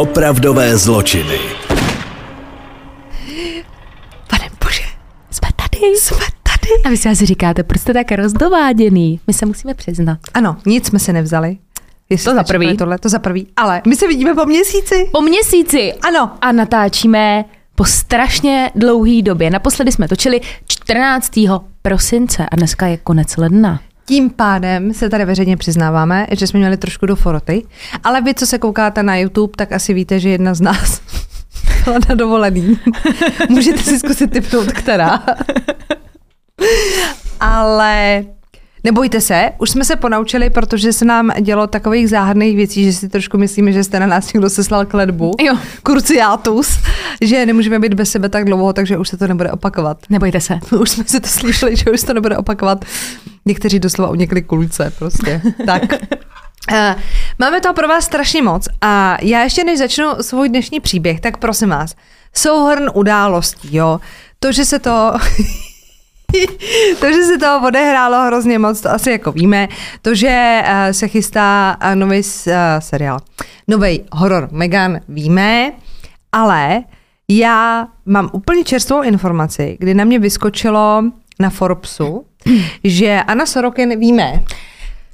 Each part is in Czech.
Opravdové zločiny. Pane bože, jsme tady. Jsme tady. A vy si asi říkáte, proč jste tak rozdováděný? My se musíme přiznat. Ano, nic jsme si nevzali. Jestli To za prvý. Tohle, to za prvý. Ale my se vidíme po měsíci. Po měsíci. Ano. A natáčíme po strašně dlouhý době. Naposledy jsme točili 14. prosince a dneska je konec ledna. Tím pádem se tady veřejně přiznáváme, že jsme měli trošku do foroty, ale vy, co se koukáte na YouTube, tak asi víte, že jedna z nás byla na dovolený. Můžete si zkusit typnout, která. ale nebojte se, už jsme se ponaučili, protože se nám dělo takových záhadných věcí, že si trošku myslíme, že jste na nás někdo seslal kledbu. Jo. Kurciátus, že nemůžeme být bez sebe tak dlouho, takže už se to nebude opakovat. Nebojte se. Už jsme si to slyšeli, že už se to nebude opakovat. Někteří doslova unikli kulce prostě. Tak. Uh, máme toho pro vás strašně moc a já ještě než začnu svůj dnešní příběh, tak prosím vás, souhrn událostí, jo. To, že se to... to, že se toho odehrálo hrozně moc, to asi jako víme. To, že uh, se chystá uh, nový uh, seriál, nový horor Megan, víme, ale já mám úplně čerstvou informaci, kdy na mě vyskočilo na Forbesu, že Anna Sorokin víme.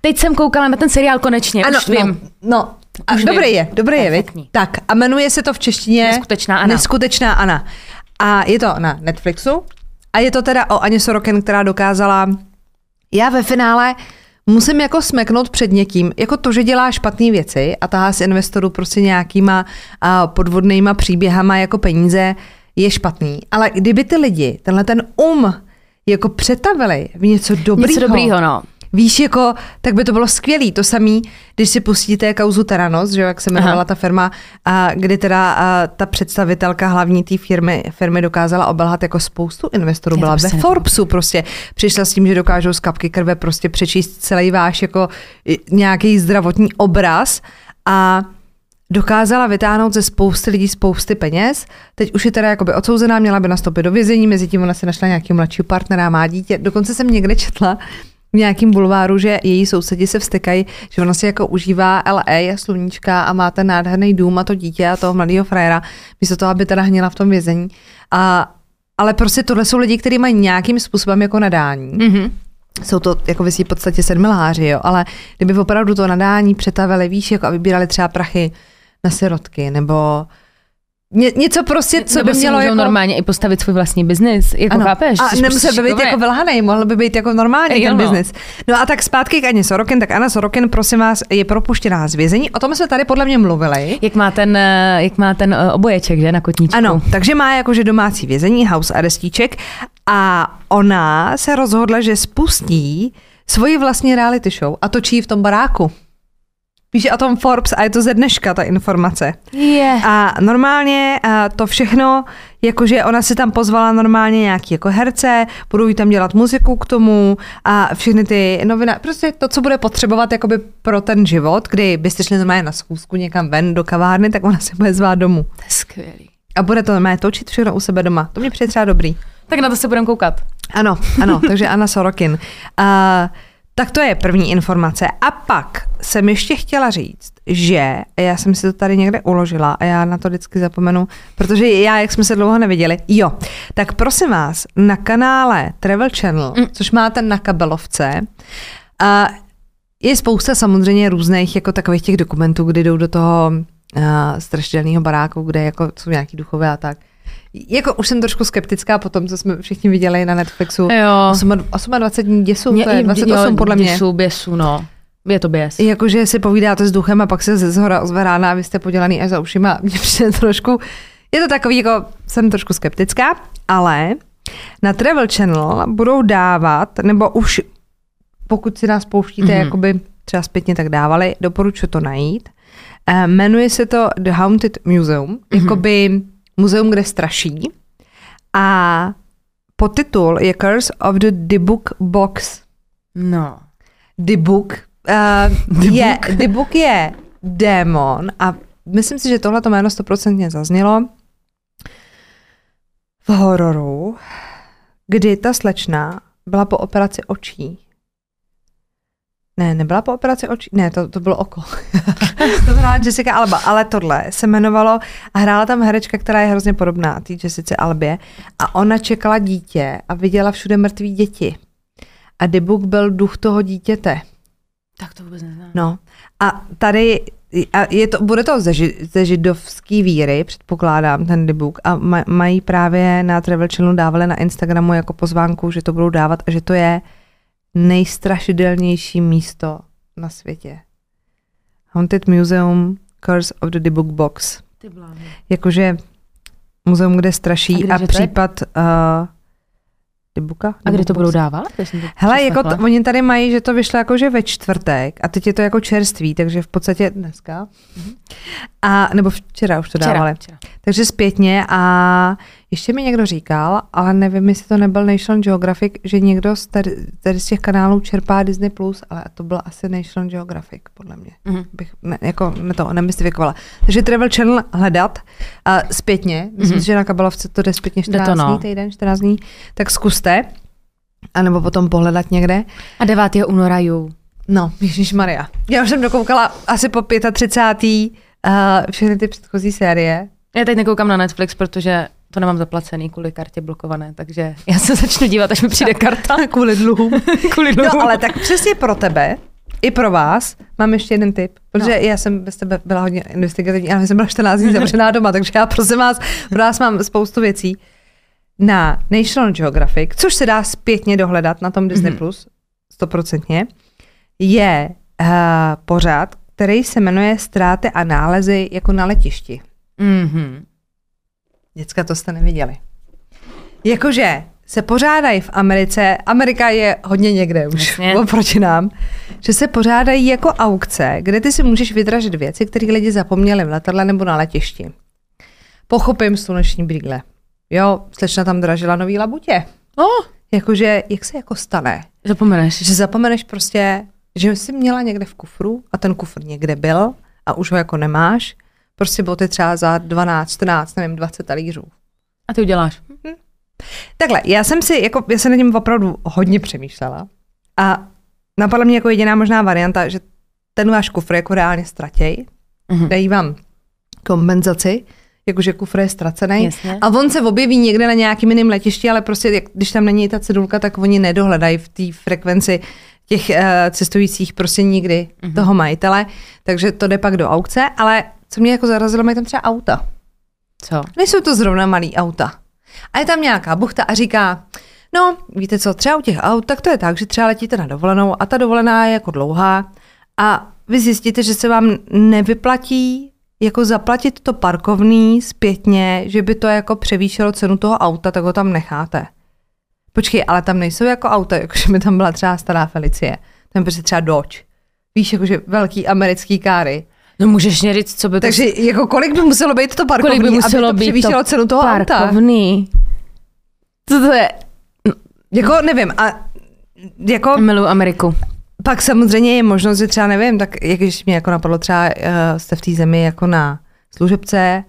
Teď jsem koukala na ten seriál konečně, ano, už vím. No, no a Už dobrý vím. je, dobrý je? Perfektní. Tak a jmenuje se to v češtině Neskutečná Anna. Neskutečná Anna. A je to na Netflixu a je to teda o Aně Sorokin, která dokázala, já ve finále musím jako smeknout před někým, jako to, že dělá špatné věci a tahá z investorů prostě nějakýma podvodnýma příběhama jako peníze, je špatný. Ale kdyby ty lidi, tenhle ten um, jako přetavili v něco dobrýho, Něco dobrýho, no. Víš, jako, tak by to bylo skvělý. To samý, když si pustíte kauzu Teranos, že jak se jmenovala Aha. ta firma, a kdy teda a, ta představitelka hlavní té firmy, firmy dokázala obelhat jako spoustu investorů. Byla ve prostě Forbesu prostě. Přišla s tím, že dokážou z kapky krve prostě přečíst celý váš jako nějaký zdravotní obraz a dokázala vytáhnout ze spousty lidí spousty peněz. Teď už je teda jakoby odsouzená, měla by nastoupit do vězení, mezi tím ona se našla nějakého mladšího partnera, má dítě. Dokonce jsem někde četla v nějakým bulváru, že její sousedi se vstekají, že ona si jako užívá LA, sluníčka a má ten nádherný dům a to dítě a toho mladého frajera, místo toho, aby teda hněla v tom vězení. A, ale prostě tohle jsou lidi, kteří mají nějakým způsobem jako nadání. Mhm. Jsou to jako svý podstatě sedmiláři, jo, ale kdyby opravdu to nadání přetavili, víš, jako a vybírali třeba prachy na sirotky, nebo ně, něco prostě, co Nebo by mělo jako... normálně i postavit svůj vlastní biznis, jako chápeš? A nemusel by být šikovnej. jako vylhanej, mohl by být jako normální Jo, ten no. biznis. No a tak zpátky k Aně Sorokin, tak Anna Sorokin, prosím vás, je propuštěná z vězení. O tom jsme tady podle mě mluvili. Jak má ten, eh, jak má ten eh, oboječek, že, na kotníčku. Ano, takže má jakože domácí vězení, house arestíček a ona se rozhodla, že spustí svoji vlastní reality show a točí v tom baráku. Píše o tom Forbes a je to ze dneška ta informace. Je. A normálně a to všechno, jakože ona si tam pozvala normálně nějaký jako herce, budou jí tam dělat muziku k tomu a všechny ty noviny, prostě to, co bude potřebovat jakoby pro ten život, kdy byste šli normálně na schůzku někam ven do kavárny, tak ona se bude zvát domů. To je skvělý. A bude to normálně točit všechno u sebe doma. To mě přijde třeba dobrý. Tak na to se budeme koukat. Ano, ano, takže Anna Sorokin. Uh, tak to je první informace. A pak jsem ještě chtěla říct, že já jsem si to tady někde uložila a já na to vždycky zapomenu, protože já, jak jsme se dlouho neviděli, jo, tak prosím vás, na kanále Travel Channel, mm. což máte na kabelovce, uh, je spousta samozřejmě různých jako takových těch dokumentů, kdy jdou do toho uh, strašidelného baráku, kde jako jsou nějaký duchové a tak. Jako už jsem trošku skeptická po tom, co jsme všichni viděli na Netflixu. Jo. 8, 28 dní děsů, to je 28 podle mě. Děsů, běsů, no. Je to běs. Jakože si povídáte s duchem a pak se ze zhora ozve rána a vy jste podělaný až za ušima. Mně přijde trošku, je to takový, jako jsem trošku skeptická, ale na Travel Channel budou dávat, nebo už pokud si nás pouštíte, mm-hmm. jakoby třeba zpětně tak dávali, doporučuji to najít. Uh, jmenuje se to The Haunted Museum, mm-hmm. jakoby muzeum, kde straší. A podtitul je Curse of the Dybbuk Box. No. Dybbuk. Uh, je, Dybbuk je démon a myslím si, že tohle to jméno stoprocentně zaznělo v hororu, kdy ta slečna byla po operaci očí Ne, nebyla po operaci očí, ne, to, to bylo oko. to hrála Jessica Alba, ale tohle se jmenovalo a hrála tam herečka, která je hrozně podobná té Jessice Albě a ona čekala dítě a viděla všude mrtvý děti. A Debuk byl duch toho dítěte. Tak to vůbec neznám. No. A tady a je to, bude to ze, ži- ze židovský víry, předpokládám, ten debuk. A maj, mají právě na Travel Channelu dávali na Instagramu jako pozvánku, že to budou dávat a že to je nejstrašidelnější místo na světě. Haunted Museum Curse of the Debug Box. Ty. Jakože muzeum, kde A straší a, je? případ uh, Debuka? A kde to budou dávat? Hele, jako to, oni tady mají, že to vyšlo jakože ve čtvrtek a teď je to jako čerstvý, takže v podstatě dneska. A, nebo včera už to dávali. Včera, včera. Takže zpětně a ještě mi někdo říkal, ale nevím, jestli to nebyl National Geographic, že někdo z tady, tady z těch kanálů čerpá Disney+, Plus, ale to byl asi National Geographic, podle mě. Mhm. Bych ne, jako ne to nemystifikovala. Takže Travel Channel hledat a zpětně, myslím Mhm. si, že na kabelovce to jde zpětně Jde to, 14 no. dní, týden, 14 dní, tak zkuste, anebo potom pohledat někde. A 9. února ju. No, Ježíš Maria. Já už jsem dokoukala asi po 35. Uh, všechny ty předchozí série. Já teď nekoukám na Netflix, protože to nemám zaplacený kvůli kartě blokované, takže já se začnu dívat, až mi přijde karta. Kvůli dluhům. kvůli No, dluhům. ale tak přesně pro tebe, i pro vás, mám ještě jeden tip, protože No. já jsem bez tebe byla hodně investigativní, ale jsem byla 14 dní zavřená doma, takže já prosím vás, pro vás mám spoustu věcí. Na National Geographic, což se dá zpětně dohledat na tom Disney+, Mhm. Plus, stoprocentně, je uh, pořád, který se jmenuje Ztráty a nálezy jako na letišti. Mhm. Děcka, to jste neviděli. Jakože se pořádají v Americe, Amerika je hodně někde už Jasně. oproti nám, že se pořádají jako aukce, kde ty si můžeš vydražit věci, které lidi zapomněli v letadle nebo na letišti. Pochopím sluneční brýle. Jo, slečna tam dražila nový labutě. Oh, Jakože, jak se jako stane, zapomeneš. že zapomeneš prostě, že jsi měla někde v kufru a ten kufr někde byl a už ho jako nemáš, prostě boty třeba za 12, 14, nevím, 20 talířů. A ty uděláš. Takhle, já jsem si, jako, já jsem nad tím opravdu hodně přemýšlela a napadla mě jako jediná možná varianta, že ten váš kufr jako reálně ztratěj, Mhm. dají vám kompenzaci, jakože kufr je ztracený. Jasně. A on se objeví někde na nějakým jiném letišti, ale prostě, jak, když tam není ta cedulka, tak oni nedohledají v té frekvenci těch uh, cestujících prostě nikdy Mhm. mm-hmm. toho majitele, takže to jde pak do aukce, ale co mě jako zarazilo, mají tam třeba auta. Co? Nejsou to zrovna malý auta. A je tam nějaká buchta a říká, no, víte co, třeba u těch aut, tak to je tak, že třeba letíte na dovolenou a ta dovolená je jako dlouhá a vy zjistíte, že se vám nevyplatí jako zaplatit to parkovný zpětně, že by to jako převýšilo cenu toho auta, tak ho tam necháte. Počkej, ale tam nejsou jako auta, jakože mi tam byla třeba stará Felicie. Tam prostě třeba Dodge. Víš, jakože velký americký káry. No můžeš mě říct, co by to... Takže jako kolik by muselo být to parkovný, kolik by muselo aby to být převýšilo to cenu toho auta? parkovný. Co to je? Jako nevím, a jako Miluji Ameriku. pak samozřejmě je možnost, že třeba nevím, tak jak když mě jako napadlo třeba uh, jste v té zemi jako na služebce,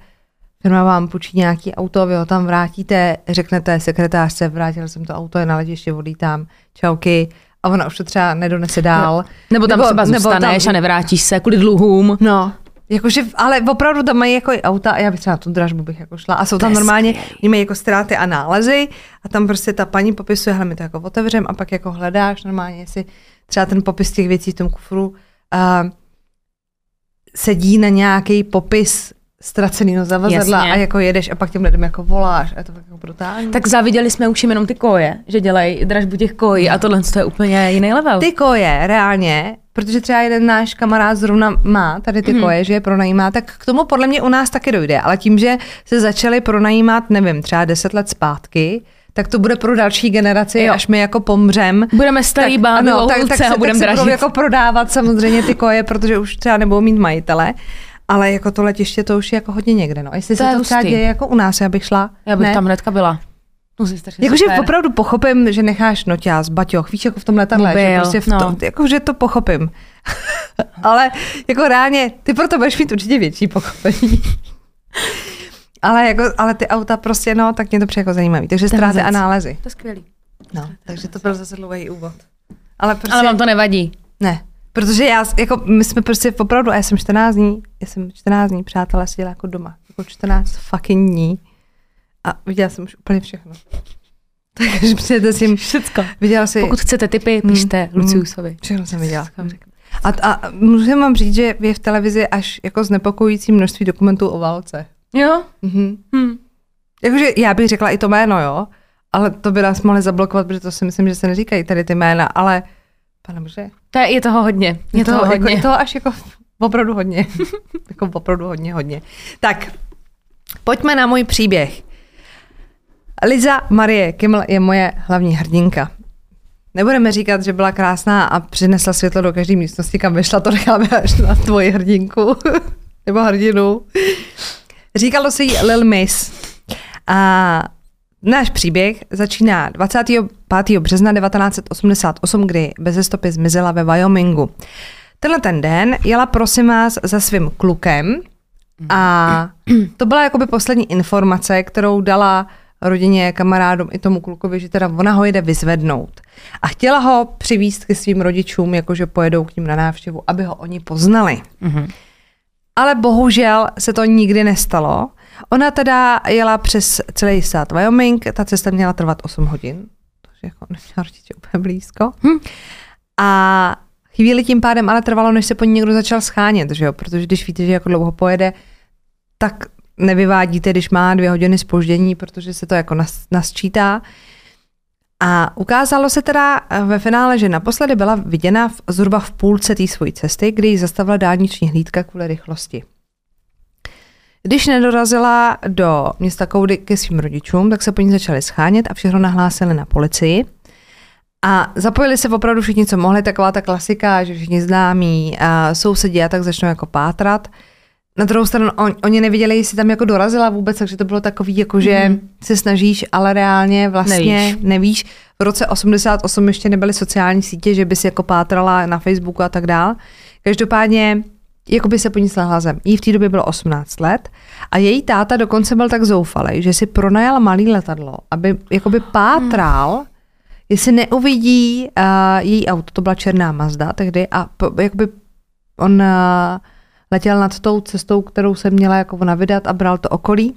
firma vám půjčí nějaký auto, vy ho tam vrátíte, řeknete sekretářce, vrátil jsem to auto, je na letiště, odlítám, čauky, a ona už to třeba nedonese dál. Nebo tam Nebo- třeba nebo zůstaneš tam- a nevrátíš se kvůli dluhům. No, jakože, ale opravdu tam mají jako i auta a já bych třeba na tu dražbu bych jako šla. A jsou tam normálně, oni mají jako ztráty a nálezy a tam prostě ta paní popisuje, hele, my to jako otevřem a pak jako hledáš normálně, jestli třeba ten popis těch věcí v tom kufru uh, sedí na nějaký popis ztraceného zavazadla Jasně. a jako jedeš a pak těm lidem jako voláš a je to tak jako brutální. Tak záviděli jsme už jim jenom ty koje, že dělají dražbu těch kojí a tohle to je úplně jiný level. Ty koje, reálně, protože třeba jeden náš kamarád zrovna má tady ty Mhm. koje, že je pronajímá, tak k tomu podle mě u nás taky dojde. Ale tím, že se začaly pronajímat, nevím, třeba deset let zpátky, tak to bude pro další generaci, Jo. až my jako pomřem. Budeme starý báby ano, hulce a se- budeme se budou dražit. jako prodávat samozřejmě ty koje, protože už třeba nebudou mít majitele. Ale jako to letiště, to už je jako hodně někde. No. Jestli To se je to třeba děje jako u nás, já bych šla. Já bych ne? tam hnedka byla. Strašně Jakože opravdu pochopím, že necháš noťaz, baťoch, víš, jako v tom letadle, že prostě v no. tom, jakože to pochopím. Ale jako reálně, ty proto budeš mít určitě větší pochopení. ale, jako, ale ty auta prostě, no, tak mě to přijde jako zajímavý. Takže ztráty a nálezy. To je skvělý. No, takže to byl zase dlouhý úvod. Ale prostě, Ale vám to nevadí. ne, Protože já, jako, my jsme prostě opravdu, a já jsem 14 dní, já jsem 14 dní, přátelé, seděla jako doma. Jako 14 fucking dní. A viděla jsem už úplně všechno. Takže přijete s tím, Všecko. viděla si, Pokud chcete tipy, pište Mm, Luciusovi. všechno jsem viděla. A, a musím vám říct, že je v televizi až jako znepokojící množství dokumentů o válce. Jo? Mhm. Hm. Jakože já bych řekla i to jméno, jo, ale to by nás mohli zablokovat, protože to si myslím, že se neříkají tady ty jména, ale pane bože, To je, je toho hodně. Je, toho, jako, hodně. je toho až jako opravdu hodně. jako opravdu hodně, hodně. Tak, pojďme na můj příběh. Liza Marie Kimmel je moje hlavní hrdinka. Nebudeme říkat, že byla krásná a přinesla světlo do každé místnosti, kam vyšla, to necháme až na tvoji hrdinku. Nebo hrdinu. Říkalo se jí Lil Miss. A náš příběh začíná 25. března 1988, kdy bez stopy zmizela ve Wyomingu. Tenhle ten den jela prosím vás za svým klukem a to byla jakoby poslední informace, kterou dala rodině, kamarádům i tomu klukovi, že teda ona ho jede vyzvednout. A chtěla ho přivést ke svým rodičům, jakože pojedou k ním na návštěvu, aby ho oni poznali. Mhm. Ale bohužel se to nikdy nestalo. Ona teda jela přes celý stát Wyoming, ta cesta měla trvat 8 hodin, takže jako neměla rodiče úplně blízko. Hm. A chvíli tím pádem ale trvalo, než se po ní někdo začal schánět, že jo? protože když víte, že jako dlouho pojede, tak nevyvádíte, když má dvě hodiny spoždění, protože se to jako nas, nasčítá. A ukázalo se teda ve finále, že naposledy byla viděna v, zhruba v půlce té svojí cesty, kdy ji zastavila dálniční hlídka kvůli rychlosti. Když nedorazila do města Koudy ke svým rodičům, tak se po ní začali schánět a všechno nahlásili na policii. A zapojili se opravdu všichni, co mohli, taková ta klasika, že všichni známí, a sousedí a tak začnou jako pátrat. Na druhou stranu, on, oni neviděli, jestli tam jako dorazila vůbec, takže to bylo takový, jako že mm. se snažíš, ale reálně vlastně Nevíš. nevíš. V roce 88 ještě nebyly sociální sítě, že by si jako pátrala na Facebooku a tak dál. Každopádně jako by se po ní slehla zem. Jí v té době bylo 18 let a její táta dokonce byl tak zoufalý, že si pronajal malý letadlo, aby jakoby pátral, hmm. jestli neuvidí uh, její auto, to byla černá Mazda tehdy a po, jakoby on uh, letěl nad tou cestou, kterou se měla jako ona vydat a bral to okolí.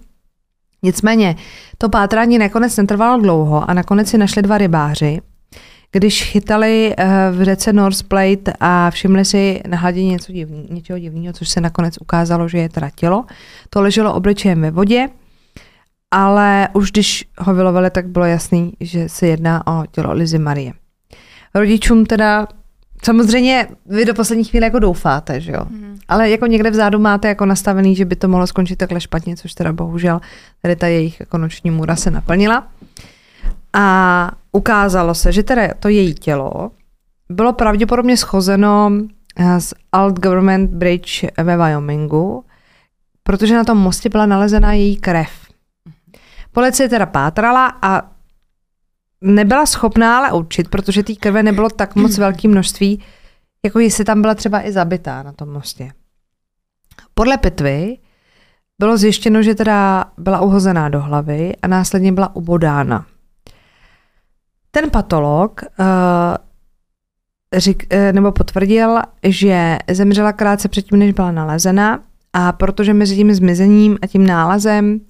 Nicméně to pátrání nakonec netrvalo dlouho a nakonec si našli dva rybáři, když chytali eh, v řece North Plate a všimli si na hladině něco divný, něčeho divného, což se nakonec ukázalo, že je teda tělo. To leželo obličejem ve vodě, ale už když ho vylovili, tak bylo jasný, že se jedná o tělo Lizy Marie. Rodičům teda Samozřejmě vy do poslední chvíle jako doufáte, že jo? Mm. Ale jako někde vzadu máte jako nastavený, že by to mohlo skončit takhle špatně, což teda bohužel tady ta jejich jako noční můra se naplnila. A ukázalo se, že teda to její tělo bylo pravděpodobně schozeno eh, z Alt Government Bridge ve Wyomingu, protože na tom mostě byla nalezena její krev. Policie teda pátrala a nebyla schopná ale určit, protože té krve nebylo tak moc velké množství, jako jestli tam byla třeba i zabitá na tom mostě. Podle pitvy bylo zjištěno, že teda byla uhozená do hlavy a následně byla ubodána. Ten patolog uh, řík, uh, nebo potvrdil, že zemřela krátce předtím, než byla nalezena a protože mezi tím zmizením a tím nálezem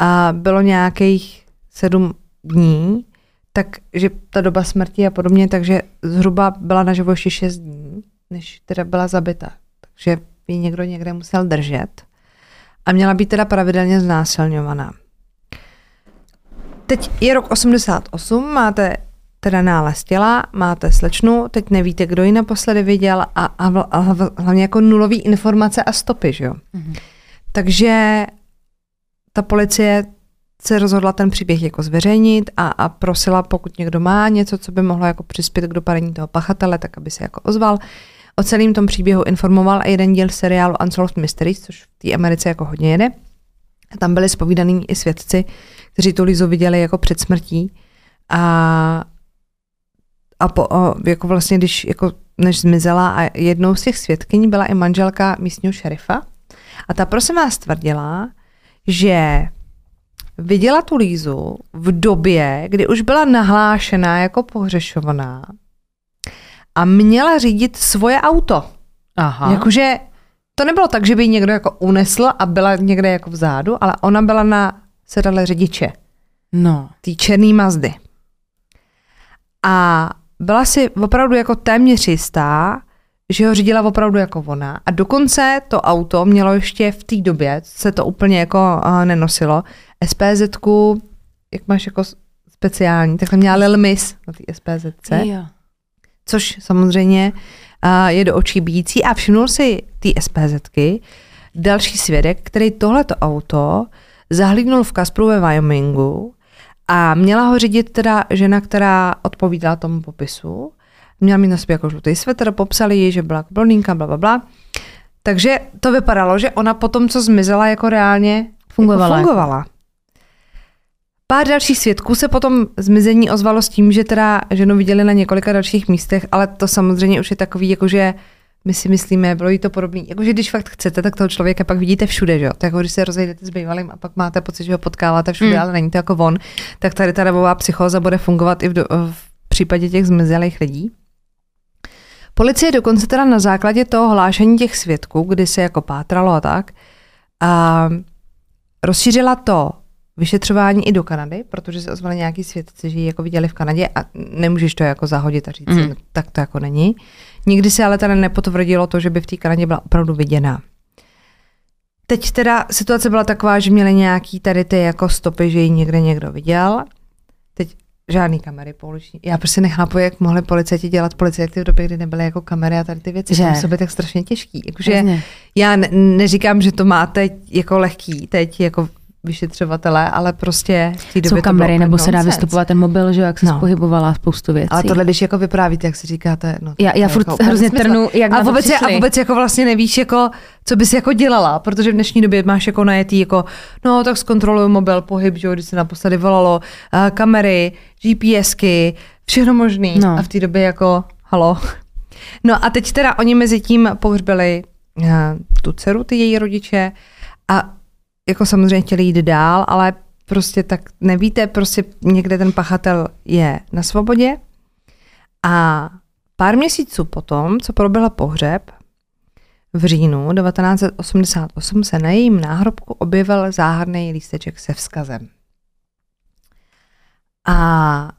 uh, bylo nějakých sedm dní, takže ta doba smrti a podobně, takže zhruba byla na ještě 6 dní, než teda byla zabita. Takže ji někdo někde musel držet a měla být teda pravidelně znásilňovaná. Teď je rok 88, máte teda nález těla, máte slečnu, teď nevíte, kdo ji naposledy viděl a, a, a hlavně jako nulový informace a stopy, že jo. Mm-hmm. Takže ta policie se rozhodla ten příběh jako zveřejnit a, a prosila, pokud někdo má něco, co by mohlo jako přispět k dopadení toho pachatele, tak aby se jako ozval. O celém tom příběhu informoval i jeden díl seriálu Unsolved Mysteries, což v té Americe jako hodně jede. A tam byli spovídaný i svědci, kteří tu Lizu viděli jako před smrtí a, a po, o, jako vlastně, když jako než zmizela a jednou z těch svědkyní byla i manželka místního šerifa a ta prosím vás tvrdila, že viděla tu Lízu v době, kdy už byla nahlášená jako pohřešovaná a měla řídit svoje auto. Aha. Jakože to nebylo tak, že by ji někdo jako unesl a byla někde jako vzadu, ale ona byla na sedadle řidiče, No. té černý Mazdy. A byla si opravdu jako téměř jistá, že ho řídila opravdu jako ona. A dokonce to auto mělo ještě v té době, se to úplně jako uh, nenosilo, spz jak máš jako speciální, takhle měla Lil Miss na té SPZC Jo. což samozřejmě uh, je do očí bíjící a všimnul si ty SPZky další svědek, který tohleto auto zahlídnul v Kasperu ve Wyomingu a měla ho řídit teda žena, která odpovídala tomu popisu. Měla mít na sobě jako žlutý svetr, popsali ji, že byla jako blondýnka, bla, bla, bla. Takže to vypadalo, že ona potom, co zmizela, jako reálně Fungovala. Jako fungovala. Pár dalších svědků se potom zmizení ozvalo s tím, že teda ženu viděli na několika dalších místech, ale to samozřejmě už je takový, jakože my si myslíme, bylo jí to podobný. Jakože když fakt chcete, tak toho člověka pak vidíte všude, že jo? Tak jako když se rozejdete s bývalým a pak máte pocit, že ho potkáváte všude, Hmm. ale není to jako on, tak tady ta dobová psychóza bude fungovat i v, do, v případě těch zmizelých lidí. Policie dokonce teda na základě toho hlášení těch svědků, kdy se jako pátralo a tak, a rozšířila to vyšetřování i do Kanady, protože se ozvali nějaký svědci, že ji jako viděli v Kanadě a nemůžeš to jako zahodit a říct, mm. no, tak to jako není. Nikdy se ale teda nepotvrdilo to, že by v té Kanadě byla opravdu viděná. Teď teda situace byla taková, že měli nějaký tady ty jako stopy, že ji někde někdo viděl. Teď žádný kamery pouliční. Já prostě nechápu, jak mohli policajti dělat policajty v době, kdy nebyly jako kamery a tady ty věci. Že? Být tak strašně těžký. Jakože já ne, neříkám, že to máte jako lehký teď jako vyšetřovatelé, ale prostě v té době Jsou kamery, nebo se dá vystupovat ten mobil, že jak se No. pohybovala spoustu věcí. Ale tohle, když jako vyprávíte, jak si říkáte, no, Já- já je furt úplně hrozně trnu, jak a vůbec, a vůbec jako vlastně nevíš, jako, co bys jako dělala, protože v dnešní době máš jako najetý, jako, no tak zkontroluju mobil, pohyb, že jo, když se naposledy volalo, uh, kamery, GPSky, všechno možný. No. A v té době jako, halo. No a teď teda oni mezi tím pohřbili uh, tu dceru, ty její rodiče a jako samozřejmě chtěli jít dál, ale prostě tak nevíte, prostě někde ten pachatel je na svobodě a pár měsíců potom, co proběhl pohřeb, v říjnu 1988 se na jejím náhrobku objevil záhadný lísteček se vzkazem. A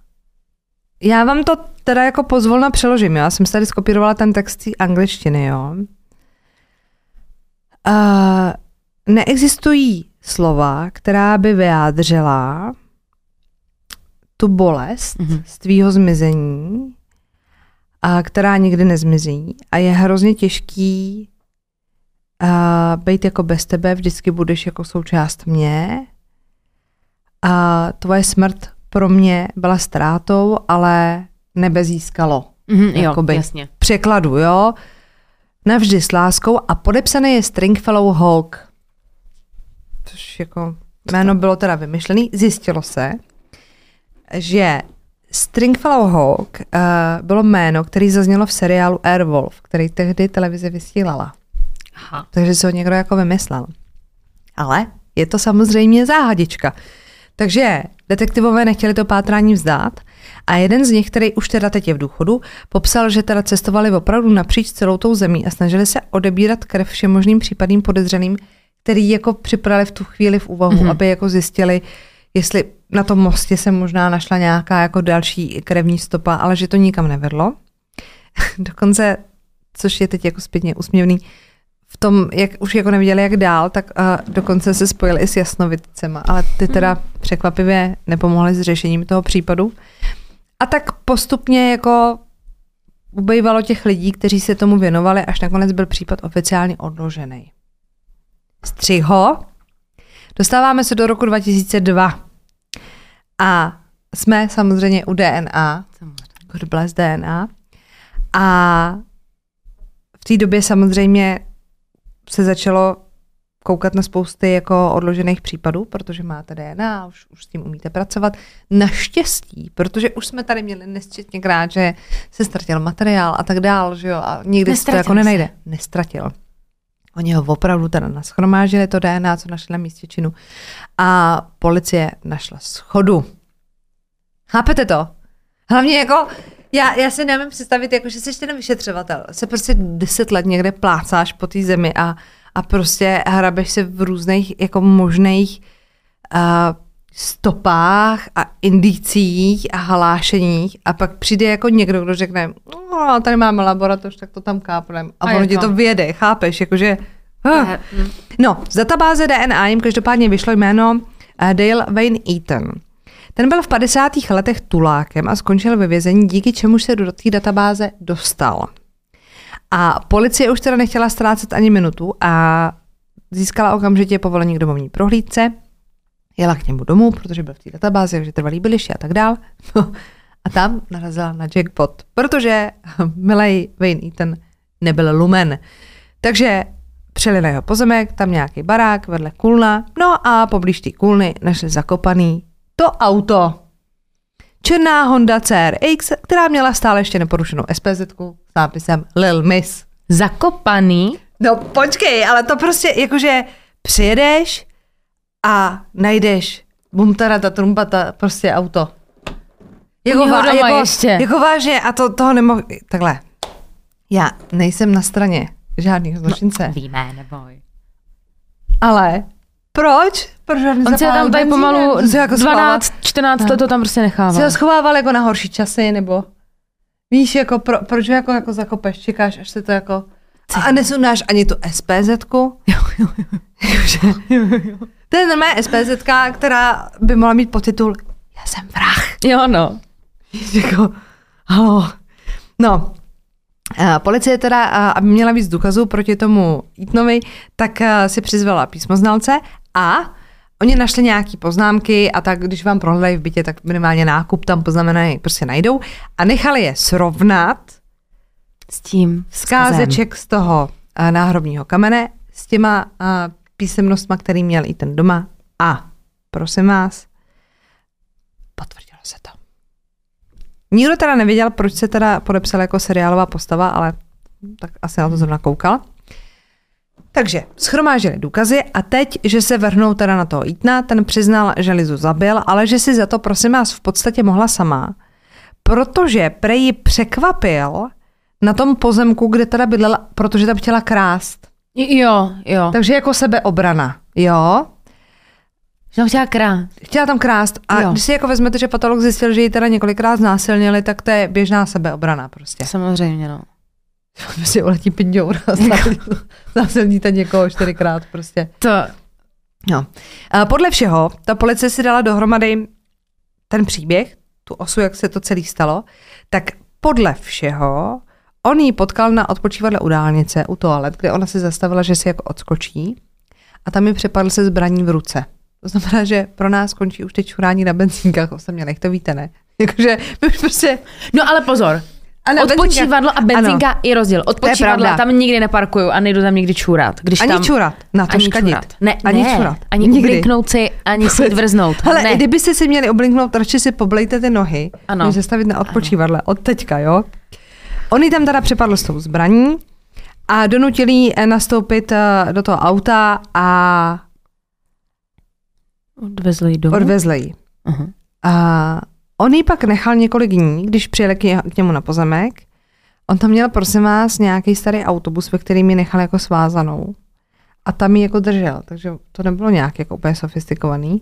já vám to teda jako pozvolna přeložím, jo? já jsem si tady skopírovala ten text angličtiny, jo. Uh, neexistují slova, která by vyjádřila tu bolest Mhm. z tvýho zmizení, a která nikdy nezmizí a je hrozně těžký a být jako bez tebe, vždycky budeš jako součást mě a tvoje smrt pro mě byla ztrátou, ale nebe získalo. Mhm, jo, jasně. Překladu, jo? Navždy s láskou a podepsaný je Stringfellow Hawk. Což jako jméno bylo teda vymyšlený. Zjistilo se, že Stringfellow Hawk uh, bylo jméno, který zaznělo v seriálu Airwolf, který tehdy televize vysílala. Aha. Takže se ho někdo jako vymyslel. Ale je to samozřejmě záhadička. Takže detektivové nechtěli to pátrání vzdát a jeden z nich, který už teda teď je v důchodu, popsal, že teda cestovali opravdu napříč celou tou zemí a snažili se odebírat krev všem možným případným podezřelým, který jako připravili v tu chvíli v úvahu, Mhm. mm-hmm. aby jako zjistili, jestli na tom mostě se možná našla nějaká jako další krevní stopa, ale že to nikam nevedlo. Dokonce, což je teď jako zpětně usměvný, v tom, jak už jako neviděli, jak dál, tak uh, dokonce se spojili i s jasnovidcema, ale ty teda překvapivě nepomohly s řešením toho případu. A tak postupně jako ubejvalo těch lidí, kteří se tomu věnovali, až nakonec byl případ oficiálně odložený. Střiho. Dostáváme se do roku 2002. A jsme samozřejmě u DNA. God bless DNA. A v té době samozřejmě se začalo koukat na spousty jako odložených případů, protože máte DNA, už, už s tím umíte pracovat. Naštěstí, protože už jsme tady měli nesčetněkrát, že se ztratil materiál a tak dál, že jo, a nikdy se to jako se. nenajde. Nestratil. Oni ho opravdu teda naschromážili, to DNA, co našli na místě činu. A policie našla schodu. Chápete to? Hlavně jako, Já, já si nemám představit, jako, že jsi ten vyšetřovatel. Se prostě deset let někde plácáš po té zemi a, a prostě hrabeš se v různých jako možných uh, stopách a indicích a hlášeních a pak přijde jako někdo, kdo řekne, no, tady máme laboratoř, tak to tam kápnem. A, A ono ti to. vyjede, chápeš, jakože... Uh. Je, hm. No, z databáze DNA jim každopádně vyšlo jméno eh, Dale Wayne Eaton. Ten byl v 50. letech tulákem a skončil ve vězení, díky čemuž se do té databáze dostal. A policie už teda nechtěla ztrácet ani minutu a získala okamžitě povolení k domovní prohlídce. Jela k němu domů, protože byl v té databázi, takže trvalý byliště a tak dál. No, a tam narazila na jackpot, protože milej Wayne Eaton nebyl lumen. Takže přijeli na jeho pozemek, tam nějaký barák vedle kulna, no a poblíž té kulny našli zakopaný to auto. Černá Honda CRX, která měla stále ještě neporušenou SPZ s nápisem Lil Miss. Zakopaný. No počkej, ale to prostě jakože přijedeš a najdeš bumtara ta trumpata, prostě auto. Jako, vá- doma jako, ještě. jako vážně a to, toho nemohu, takhle. Já nejsem na straně žádných zločince, no, Víme, neboj. ale proč? Proč On se tam tady pomalu jako schovával- 12, 14 let to tam prostě nechával. ho schovával jako na horší časy, nebo víš, jako pro, proč ho jako, jako zakopeš, čekáš, až se to jako... A, a nesundáš ani tu SPZ-ku? Jo, jo, jo. To je normálně SPZ, která by mohla mít podtitul Já jsem vrah. Jo, no. jako, halo. No, a policie teda, a- aby měla víc důkazů proti tomu Eatonovi, tak a, si přizvala písmoznalce a oni našli nějaký poznámky a tak, když vám prohledají v bytě, tak minimálně nákup tam poznamenají, prostě najdou a nechali je srovnat S tím skázeček z toho náhrobního kamene s těma a, písemnostma, který měl i ten doma a prosím vás, potvrdilo se to. Nikdo teda nevěděl, proč se teda podepsal jako seriálová postava, ale tak asi na to zrovna koukal. Takže schromážili důkazy a teď, že se vrhnou teda na toho Ítna, ten přiznal, že Lizu zabil, ale že si za to, prosím vás, v podstatě mohla sama, protože prej překvapil na tom pozemku, kde teda bydlela, protože tam chtěla krást. Jo, jo. Takže jako sebeobrana, jo? Že tam chtěla krát. Chtěla tam krást a Jo. když si jako vezmete, že patolog zjistil, že ji teda několikrát znásilnili, tak to je běžná sebeobrana prostě. Samozřejmě, no. Prostě uletí pinďour a znásil- znásilníte někoho čtyřikrát prostě. To, No. A podle všeho, ta policie si dala dohromady ten příběh, tu osu, jak se to celý stalo, tak podle všeho on ji potkal na odpočívadle u dálnice, u toalet, kde ona se zastavila, že si jako odskočí a tam mi přepadl se zbraní v ruce. To znamená, že pro nás končí už teď čurání na benzínkách osamělých, to víte, ne? Jakože my už prostě... no ale pozor. A na Odpočívadlo a benzinka i rozdíl. Odpočívadla pravda. tam nikdy neparkuju a nejdu tam nikdy čůrat. Když Ani tam, čurat, na to ani škadit. čůrat. Ne, ani ne, čurat. Ani Nikdy. ublinknout si, ani si dvrznout. Ale ne. kdybyste si měli oblinknout, radši si poblejte ty nohy, ano. Ano. než zastavit na odpočívadle. Od teďka, jo? On ji tam teda přepadl s tou zbraní a donutili ji eh, nastoupit eh, do toho auta a Odvezli ji domů? odvezli ji. Aha. A on ji pak nechal několik dní, když přijeli k němu na pozemek. On tam měl, prosím vás, nějaký starý autobus, ve kterým ji nechal jako svázanou. A tam ji jako držel, takže to nebylo nějak jako úplně sofistikovaný.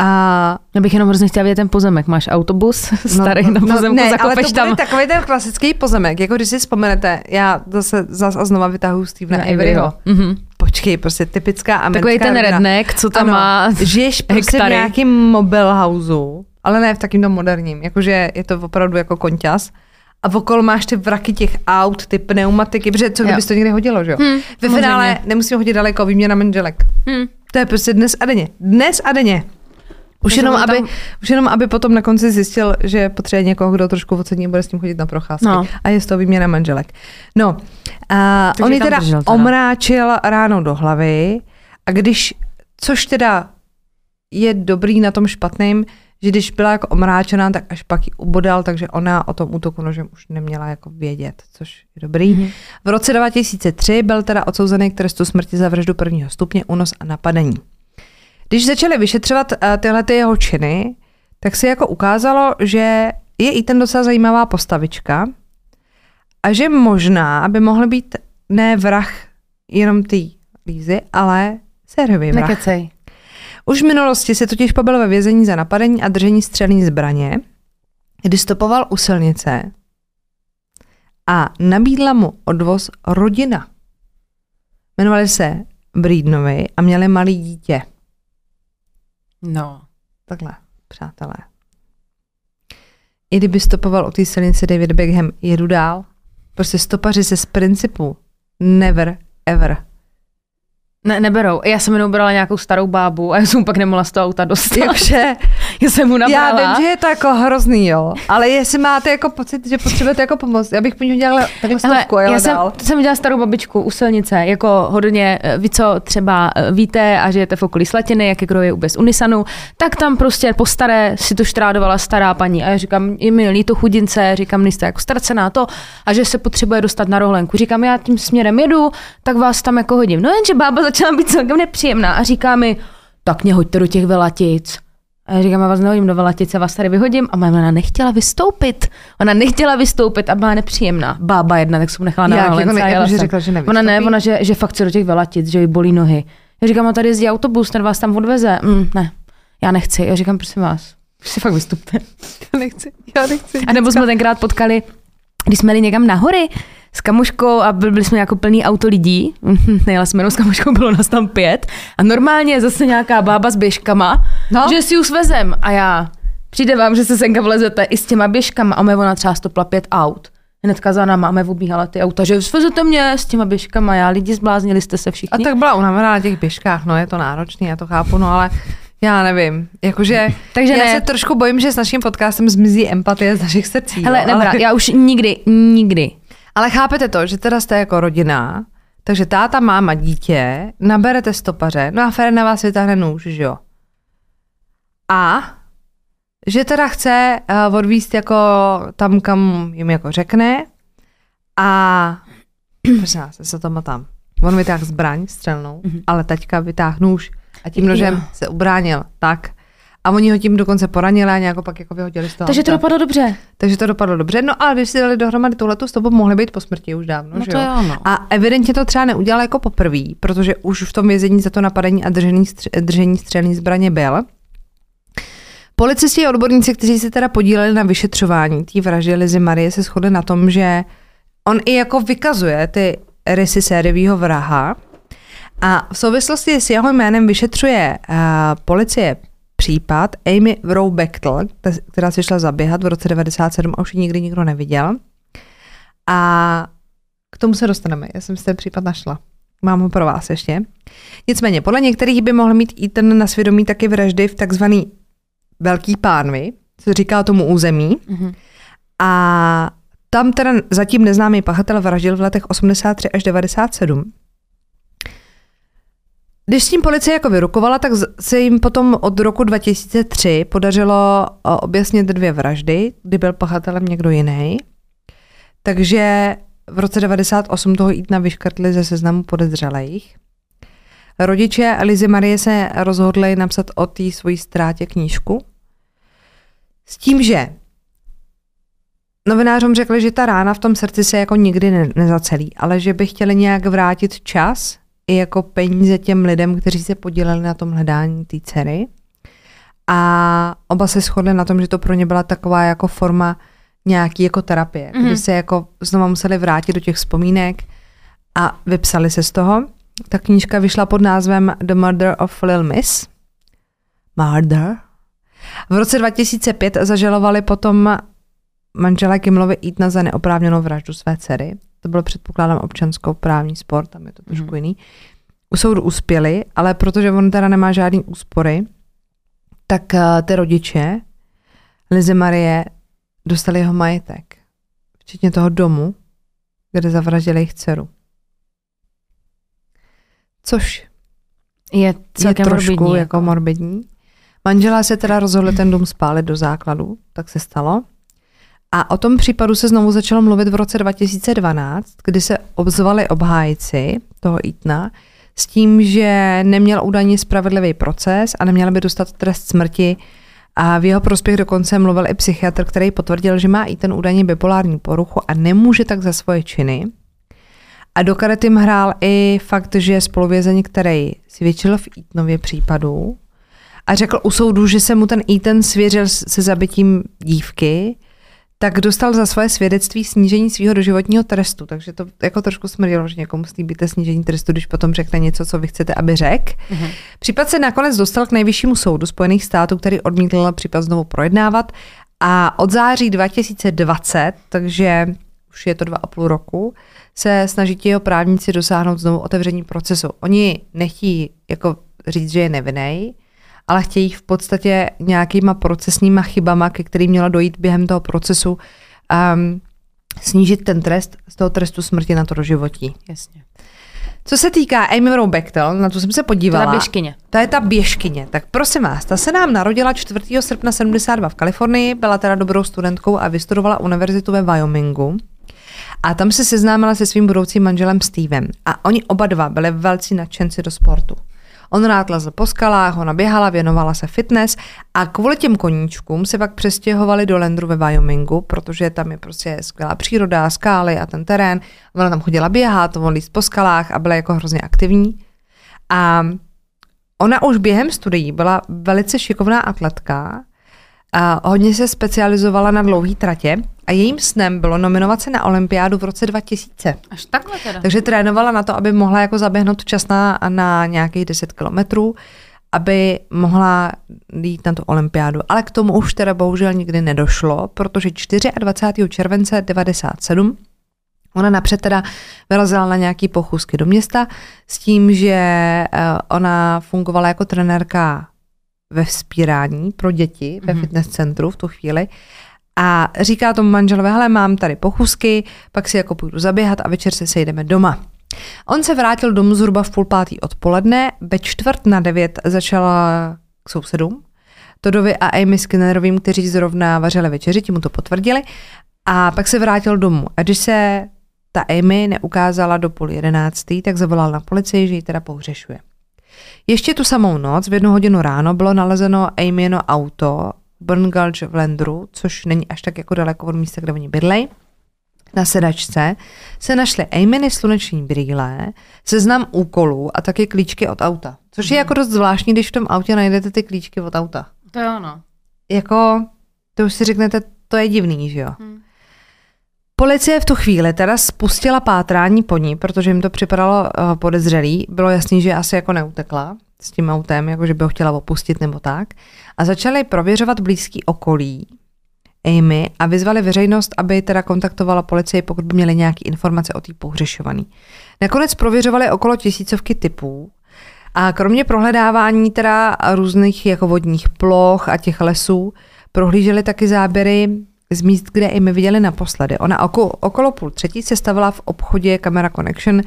A Já bych jenom hrozně chtěla vidět ten pozemek. Máš autobus starý na pozemku, No, ne, ale to tam. takový ten klasický pozemek, jako když si vzpomenete, já zase zas a znova vytahuji Stevena Na Averyho. Mhm. Počkej, prostě typická americká Takový ten rodina. redneck, co tam Ano, má žiješ prostě v hektary. nějakým mobile houseu, ale ne v takým tom moderním, jakože je to opravdu jako konťas. A okolo máš ty vraky těch aut, ty pneumatiky, protože co kdyby to někdy hodilo, že jo? Hm, Ve finále nemusíme hodit daleko, výměna manželek. Hm. To je prostě dnes a denně. Dnes a denně. Už jenom, on aby, tam- už jenom, aby potom na konci zjistil, že potřebuje někoho, kdo trošku ocení bude s ním chodit na procházky. No. A je z toho výměna manželek. No, a Takže on ji tam teda, držel teda. omráčil ráno do hlavy a když, což teda je dobrý na tom špatným, že když byla jako omráčená, tak až pak ji ubodal, takže ona o tom útoku nožem už neměla jako vědět, což je dobrý. Mhm. V roce 2003 byl teda odsouzený k trestu smrti za vraždu prvního stupně, únos a napadení. Když začali vyšetřovat uh, tyhle ty jeho činy, tak se jako ukázalo, že je i ten docela zajímavá postavička a že možná, aby mohl být ne vrah jenom ty Lízy, ale sériový vrah. Nekecej. Už v minulosti se totiž pobyl ve vězení za napadení a držení střelní zbraně, kdy stopoval u silnice a nabídla mu odvoz rodina. Jmenovali se Breednovi a měli malý dítě. No. Takhle, přátelé. I kdyby stopoval o té silnici David Beckham, jedu dál. Prostě stopaři se z principu never ever. Ne, neberou. Já jsem jenom brala nějakou starou bábu a já jsem pak nemohla z toho auta dostat. Jakože, Já jsem mu já nabrala. vím, že je to jako hrozný, jo, ale jestli máte jako pocit, že potřebujete jako pomoc, já bych po ní udělala takhle stovku a já jsem, dál. jsem viděla starou babičku u silnice, jako hodně, eh, vy co třeba eh, víte a žijete v okolí Slatiny, jak je kroje bez Unisanu, tak tam prostě po staré si to štrádovala stará paní a já říkám, je mi líto chudince, říkám, nejste jako ztracená to a že se potřebuje dostat na rohlenku. Říkám, já tím směrem jedu, tak vás tam jako hodím. No jenže bába začala být celkem nepříjemná a říká mi, tak mě hoďte do těch velatic. A já říkám, já vás nehodím do velatice, vás tady vyhodím. A moje ona nechtěla vystoupit. Ona nechtěla vystoupit a byla nepříjemná. Bába jedna, tak jsem nechala na Jak, jako ne- jela jako, že řekla, že Ona ne, nevystoupí? ona, že, že fakt chce do těch velatic, že jí bolí nohy. Já říkám, a tady jezdí autobus, ten vás tam odveze. Mm, ne, já nechci. Já říkám, prosím vás, už si fakt vystupte. Já nechci, já nechci. A nebo jsme tenkrát potkali, když jsme jeli někam na hory s kamuškou a byli jsme jako plný auto lidí, nejela jsme jenom s kamuškou, bylo nás tam pět a normálně je zase nějaká bába s běžkama, No. že si ji svezem a já, přijde vám, že se senka vlezete i s těma běžkama a mě ona třeba stopla pět aut. Hnedka za náma a mě obíhala ty auta, že svezete mě s těma běžkama, já lidi zbláznili jste se A všichni. tak byla unavená na těch běžkách, no je to náročný, já to chápu, no ale já nevím, jakože Takže já ne. se trošku bojím, že s naším podcastem zmizí empatie z našich srdcí. Hele, ale, já už nikdy, nikdy. Ale chápete to, že teda jste jako rodina, takže táta, máma, dítě, naberete stopaře, no a Fer na vás vytáhne nůž, že jo? A že teda chce uh, odvíst jako tam, kam jim jako řekne a prosím vás, já se to tam. On vytáhl zbraň střelnou, mm-hmm. ale taťka vytáhl nůž a tím nožem Jo. se ubránil. Tak. A oni ho tím dokonce poranili a nějak pak jako vyhodili z toho. Takže to dopadlo dobře. Takže to dopadlo dobře. No ale když si dali dohromady tuhletu stopu, mohli být po smrti už dávno. No že to jo, no. A evidentně to třeba neudělal jako poprvé, protože už v tom vězení za to napadení a držení, stř- držení střelní zbraně byl. Policisti a odborníci, kteří se teda podíleli na vyšetřování té vraždy Lizy Marie, se shodli na tom, že on i jako vykazuje ty rysy sériového vraha a v souvislosti s jeho jménem vyšetřuje uh, policie případ Amy Rowe Bechtel, která se šla zaběhat v roce 97 a už ji nikdy nikdo neviděl. A k tomu se dostaneme. Já jsem si ten případ našla. Mám ho pro vás ještě. Nicméně, podle některých by mohl mít i ten na svědomí taky vraždy v takzvaný Velký pánvi, co říká tomu území. Mhm. A tam teda zatím neznámý pachatel vraždil v letech 83 až 97. Když s tím policie jako vyrukovala, tak se jim potom od roku 2003 podařilo o, objasnit dvě vraždy, kdy byl pachatelem někdo jiný. Takže v roce 98 toho Ítna vyškrtli ze seznamu podezřelých. Rodiče Lizy Marie se rozhodli napsat o té svojí ztrátě knížku. S tím, že novinářům řekli, že ta rána v tom srdci se jako nikdy ne- nezacelí, ale že by chtěli nějak vrátit čas i jako peníze těm lidem, kteří se podíleli na tom hledání té dcery. A oba se shodli na tom, že to pro ně byla taková jako forma nějaký jako terapie, mm-hmm. kdy se jako znova museli vrátit do těch vzpomínek a vypsali se z toho. Ta knížka vyšla pod názvem The Murder of Lil Miss. Murder. V roce 2005 zažalovali potom manžela Kimlovi Eatna za neoprávněnou vraždu své dcery. To bylo předpokládám občanskou právní spor, tam je to trošku Mhm. jiný. U soudu uspěli, ale protože on teda nemá žádný úspory, tak eh, ty rodiče Lizy Marie dostali jeho majetek, včetně toho domu, kde zavraždili jejich dceru. Což Je je trošku morbidní, jako morbidní. Manželé se teda rozhodli ten dům spálit do základu, tak se stalo. A o tom případu se znovu začalo mluvit v roce 2012, kdy se obzvali obhájci toho Itna s tím, že neměl údajně spravedlivý proces a neměl by dostat trest smrti A v jeho prospěch dokonce mluvil i psychiatr, který potvrdil, že má i ten údajně bipolární poruchu a nemůže tak za svoje činy. A do karet jim hrál i fakt, že spoluvězeň, který svědčil v Eatonově případu a řekl u soudu, že se mu ten Eaton svěřil se zabitím dívky, tak dostal za svoje svědectví snížení svého doživotního trestu. Takže to jako trošku smrdilo, že někomu slíbíte snížení trestu, když potom řekne něco, co vy chcete, aby řekl. Mm-hmm. Případ se nakonec dostal k nejvyššímu soudu Spojených států, který odmítl případ znovu projednávat. A od září 2020, takže už je to dva a půl roku, se snaží jeho právníci dosáhnout znovu otevření procesu. Oni nechtějí jako říct, že je nevinný, ale chtějí v podstatě nějakýma procesníma chybama, ke kterým mělo dojít během toho procesu, um, snížit ten trest z toho trestu smrti na to doživotí. Jasně. Co se týká Amy Bechtel, na to jsem se podívala. To je ta běžkyně. To je ta běžkyně. Tak prosím vás, ta se nám narodila 4. srpna 72 v Kalifornii, byla teda dobrou studentkou a vystudovala univerzitu ve Wyomingu. A tam se seznámila se svým budoucím manželem Stevem. A oni oba dva byli velcí nadšenci do sportu. On rád lezl po skalách, ona běhala, věnovala se fitness a kvůli těm koníčkům se pak přestěhovali do Landru ve Wyomingu, protože tam je prostě skvělá příroda, skály a ten terén. Ona tam chodila běhat, on líst po skalách a byla jako hrozně aktivní. A ona už během studií byla velice šikovná atletka, a hodně se specializovala na dlouhé tratě a jejím snem bylo nominovat se na olympiádu v roce 2000. Až takhle teda. Takže trénovala na to, aby mohla jako zaběhnout čas na, na nějakých 10 kilometrů, aby mohla jít na tu olympiádu. Ale k tomu už teda bohužel nikdy nedošlo, protože 24. července 97 Ona napřed teda vyrazila na nějaký pochůzky do města s tím, že eh, ona fungovala jako trenérka ve vzpírání pro děti ve mm-hmm. fitness centru v tu chvíli a říká tomu manželovi, hele, mám tady pochůzky, pak si jako půjdu zaběhat a večer se sejdeme doma. On se vrátil domů zhruba v půl pátý odpoledne, ve čtvrt na devět začala k sousedům, Todovi a Amy Skinnerovým, kteří zrovna vařili večeři, ti mu to potvrdili, a pak se vrátil domů. A když se ta Amy neukázala do půl jedenáctý, tak zavolal na policii, že ji teda pohřešuje. Ještě tu samou noc, v jednu hodinu ráno, bylo nalezeno Amyno auto Burn Gulch v Landru, což není až tak jako daleko od místa, kde oni bydlej. Na sedačce se našly Amyny sluneční brýle, seznam úkolů a taky klíčky od auta. Což je hmm. jako dost zvláštní, když v tom autě najdete ty klíčky od auta. To je ono. Jako, to už si řeknete, to je divný, že jo? Hmm. Policie v tu chvíli teda spustila pátrání po ní, protože jim to připadalo uh, podezřelý. Bylo jasný, že asi jako neutekla s tím autem, jako že by ho chtěla opustit nebo tak. A začali prověřovat blízký okolí Amy a vyzvali veřejnost, aby teda kontaktovala policii, pokud by měli nějaké informace o té pohřešovaný. Nakonec prověřovali okolo tisícovky typů a kromě prohledávání teda různých jako vodních ploch a těch lesů, prohlíželi taky záběry z míst, kde i my viděli naposledy. Ona okolo, okolo půl třetí se stavila v obchodě Camera Connection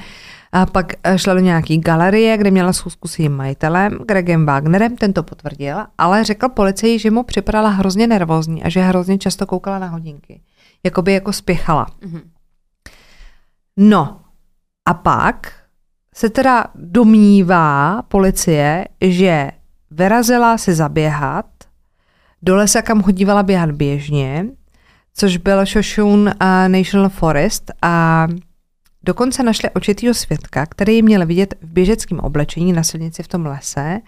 a pak eh, šla do nějaký galerie, kde měla schůzku s jejím majitelem, Gregem Wagnerem, ten to potvrdil, ale řekl policii, že mu připadala hrozně nervózní a že hrozně často koukala na hodinky. Jakoby jako spěchala. Mm-hmm. No a pak se teda domnívá policie, že vyrazila se zaběhat do lesa, kam chodívala běhat běžně, což byl Shoshone National Forest a dokonce našli očitýho svědka, který ji měl vidět v běžeckém oblečení na silnici v tom lese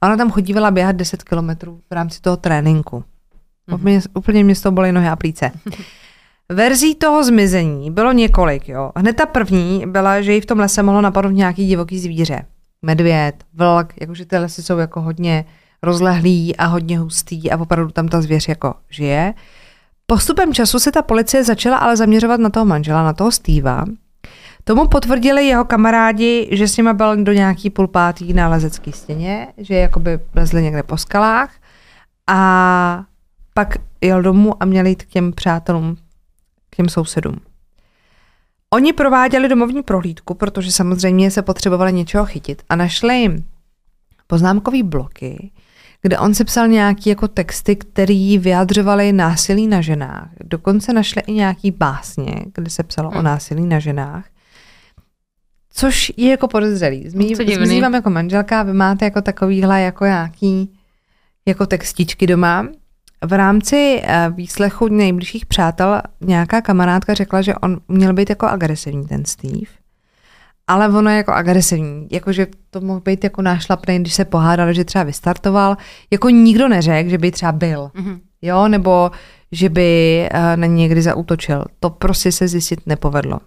a ona tam chodívala běhat 10 kilometrů v rámci toho tréninku. Mm-hmm. Úplně, úplně mě z toho bolí nohy a plíce. Verzí toho zmizení bylo několik. Jo. Hned ta první byla, že ji v tom lese mohlo napadnout nějaký divoký zvíře. Medvěd, vlk, jakože ty lesy jsou jako hodně rozlehlý a hodně hustý a opravdu tam ta zvěř jako žije. Postupem času se ta policie začala ale zaměřovat na toho manžela, na toho Steva. Tomu potvrdili jeho kamarádi, že s nima byl do nějaký půl pátý na lezecký stěně, že jakoby lezli někde po skalách a pak jel domů a měl jít k těm přátelům, k těm sousedům. Oni prováděli domovní prohlídku, protože samozřejmě se potřebovali něčeho chytit a našli poznámkové bloky, kde on si psal nějaký jako texty, které vyjadřovaly násilí na ženách. Dokonce našli i nějaký básně, kde se psalo hmm. o násilí na ženách. Což je jako podezřelý. Zmizí, vám jako manželka, vy máte jako takovýhle jako nějaký jako textičky doma. v rámci eh, výslechu nejbližších přátel nějaká kamarádka řekla, že on měl být jako agresivní, ten Steve. Ale ono je jako agresivní, jakože to mohl být jako nášlapný, když se pohádali, že třeba vystartoval. Jako nikdo neřekl, že by třeba byl, Mhm. jo, nebo že by eh, na ně někdy zautočil. To prostě se zjistit nepovedlo.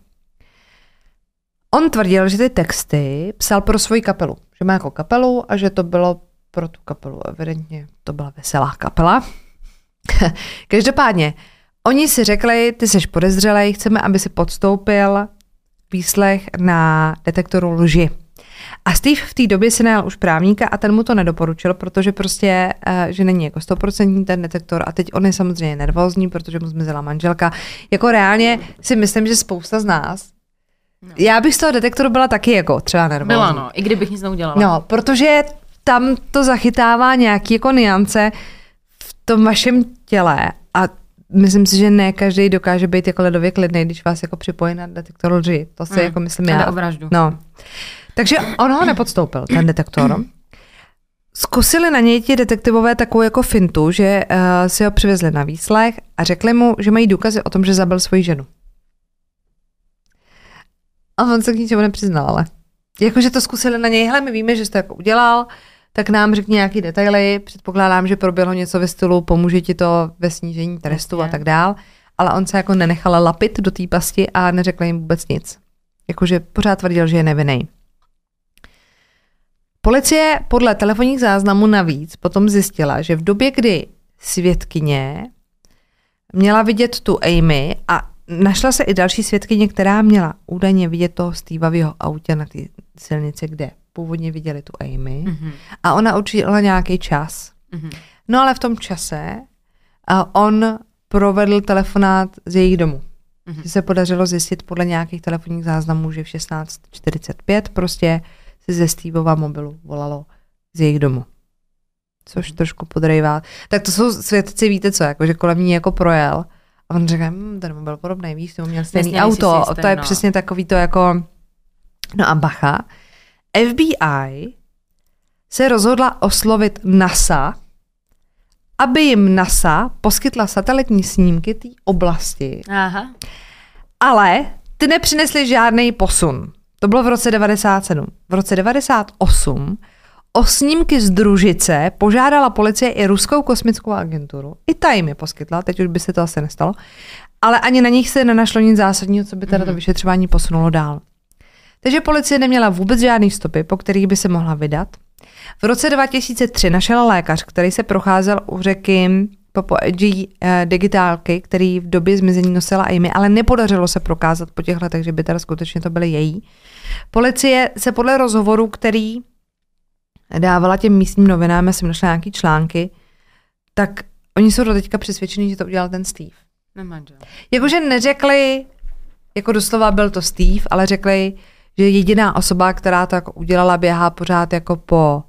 On tvrdil, že ty texty psal pro svoji kapelu, že má jako kapelu a že to bylo pro tu kapelu. Evidentně to byla veselá kapela. Každopádně, oni si řekli, ty jsi podezřelej, chceme, aby si podstoupil výslech na detektoru lži. A Steve v té době si najal už právníka a ten mu to nedoporučil, protože prostě, eh, že není jako stoprocentní ten detektor a teď on je samozřejmě nervózní, protože mu zmizela manželka. Jako reálně si myslím, že spousta z nás. Já bych z toho detektoru byla taky jako třeba nervózní. Byla no, i kdybych nic neudělala. No, protože tam to zachytává nějaký jako niance v tom vašem těle a myslím si, že ne každý dokáže být jako ledově klidný, když vás jako připojí na detektor lži. To si Mm, jako myslím já. o vraždu. No. Takže on ho nepodstoupil, ten detektor. Zkusili na něj ti detektivové takovou jako fintu, že uh, si ho přivezli na výslech a řekli mu, že mají důkazy o tom, že zabil svoji ženu. A on se k ničemu nepřiznal, ale. Jakože to zkusili na něj, hele, my víme, že jsi to jako udělal, tak nám řekni nějaký detaily, předpokládám, že proběhlo něco ve stylu, pomůže ti to ve snížení trestu Jasně. a tak dál, ale on se jako nenechal lapit do té pasti a neřekl jim vůbec nic. Jakože pořád tvrdil, že je nevinný. Policie podle telefonních záznamů navíc potom zjistila, že v době, kdy svědkyně měla vidět tu Amy a našla se i další svědkyně, která měla údajně vidět toho Steva v jeho autě na té silnici, kde původně viděli tu Amy. Mhm. A ona určila nějaký čas. Mhm. No ale v tom čase a on provedl telefonát z jejich domu. Mhm. Že se podařilo zjistit podle nějakých telefonních záznamů, že v 16.45 prostě se ze Steveova mobilu volalo z jejich domu. Což trošku podrejvá. Tak to jsou svědci, víte co, jako, že kolem ní jako projel. A on řekl, hm, ten mobil podobný, víš, to měl stejný Jasně, auto. jistý, to je no. přesně takový to jako... No a bacha, FBI se rozhodla oslovit NASA, aby jim NASA poskytla satelitní snímky té oblasti, Aha. ale ty nepřinesly žádný posun. To bylo v roce 97. V roce 98 o snímky z družice požádala policie i ruskou kosmickou agenturu. I ta jim je poskytla, teď už by se to asi nestalo. Ale ani na nich se nenašlo nic zásadního, co by teda to vyšetřování posunulo dál. Takže policie neměla vůbec žádný stopy, po kterých by se mohla vydat. V roce 2003 našel lékař, který se procházel u řeky Popo G eh, digitálky, který v době zmizení nosila Amy, ale nepodařilo se prokázat po těch letech, že by teda skutečně to byly její. Policie se podle rozhovoru, který dávala těm místním novinám, já jsem našla nějaký články, tak oni jsou do teďka přesvědčení, že to udělal ten Steve. Jakože neřekli, jako doslova byl to Steve, ale řekli, že jediná osoba, která to jako udělala, běhá pořád jako po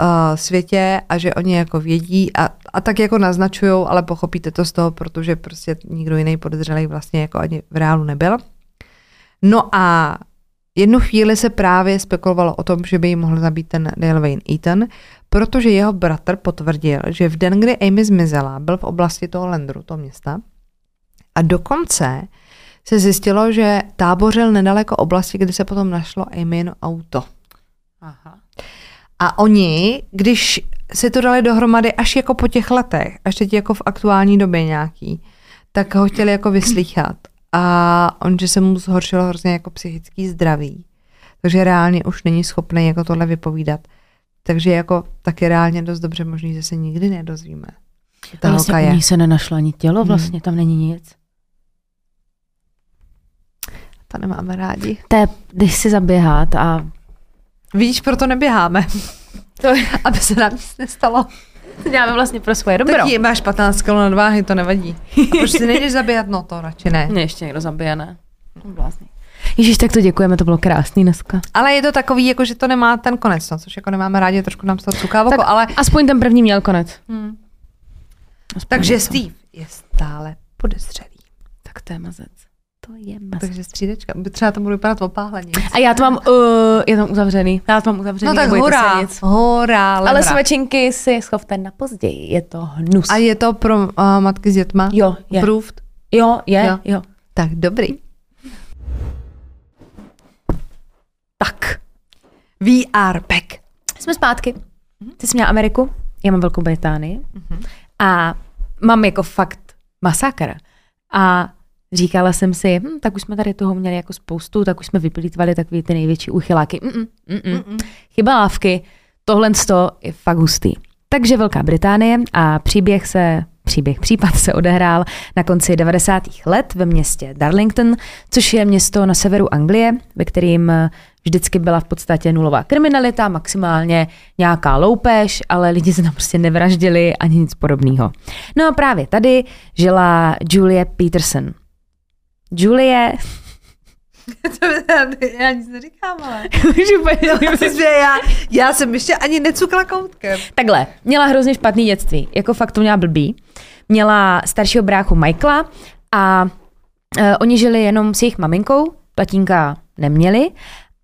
uh, světě a že oni jako vědí a, a tak jako naznačují, ale pochopíte to z toho, protože prostě nikdo jiný podezřelý vlastně jako ani v reálu nebyl. No a jednu chvíli se právě spekulovalo o tom, že by jí mohl zabít ten Dale Wayne Eaton, protože jeho bratr potvrdil, že v den, kdy Amy zmizela, byl v oblasti toho Landru, toho města, a dokonce se zjistilo, že tábořil nedaleko oblasti, kde se potom našlo Amyno auto. Aha. A oni, když si to dali dohromady až jako po těch letech, až teď jako v aktuální době nějaký, tak ho chtěli jako vyslýchat. A on, že se mu zhoršilo hrozně jako psychický zdraví. Takže reálně už není schopný jako tohle vypovídat. Takže jako taky reálně dost dobře možný, že se nikdy nedozvíme. Ta vlastně holka je. ní se nenašlo ani tělo, Hmm. vlastně tam není nic. To nemáme rádi. To je, když si zaběhat a Víš, proto neběháme. to, Aby se nám nic nestalo. To děláme vlastně pro svoje dobro. Tak máš 15 kg nadváhy, to nevadí. A proč si nejdeš zabíjat? No to radši ne. Mě ještě někdo zabije, ne? Vlastně. Ježíš, tak to děkujeme, to bylo krásný dneska. Ale je to takový, jako že to nemá ten konec, no, což jako nemáme rádi, trošku nám z toho cuká v oko, Tak ale... Aspoň ten první měl konec. Hmm. Aspoň Takže něco. Steve je stále podezřelý. Tak to je mazec. To je masa. Takže střídečka. Třeba to bude vypadat opáhleně. A já to mám, uh, je tam uzavřený. Já to mám uzavřený. No tak hora, hora, Ale svačinky si schovte na později, je to hnus. A je to pro uh, matky s dětma? Jo, je. Approved? Jo, je, Jo. jo. Tak dobrý. Tak, We are back. jsme zpátky. Ty jsi měla Ameriku, já mám Velkou Británii a mám jako fakt masakr. A říkala jsem si, hm, tak už jsme tady toho měli jako spoustu, tak už jsme vyplýtvali takový ty největší uchyláky. Mm-mm, mm-mm. Mm-mm. Chyba lávky, tohle je fakt hustý. Takže Velká Británie a příběh se Příběh, případ se odehrál na konci 90. let ve městě Darlington, což je město na severu Anglie, ve kterým vždycky byla v podstatě nulová kriminalita, maximálně nějaká loupež, ale lidi se tam prostě nevraždili ani nic podobného. No a právě tady žila Julie Peterson. Julie, já nic neříkám, ale... Myslím, že já, já jsem ještě ani necukla koutkem. Takhle, měla hrozně špatný dětství, jako fakt to měla blbý. Měla staršího bráchu Michaela a uh, oni žili jenom s jejich maminkou, tatínka neměli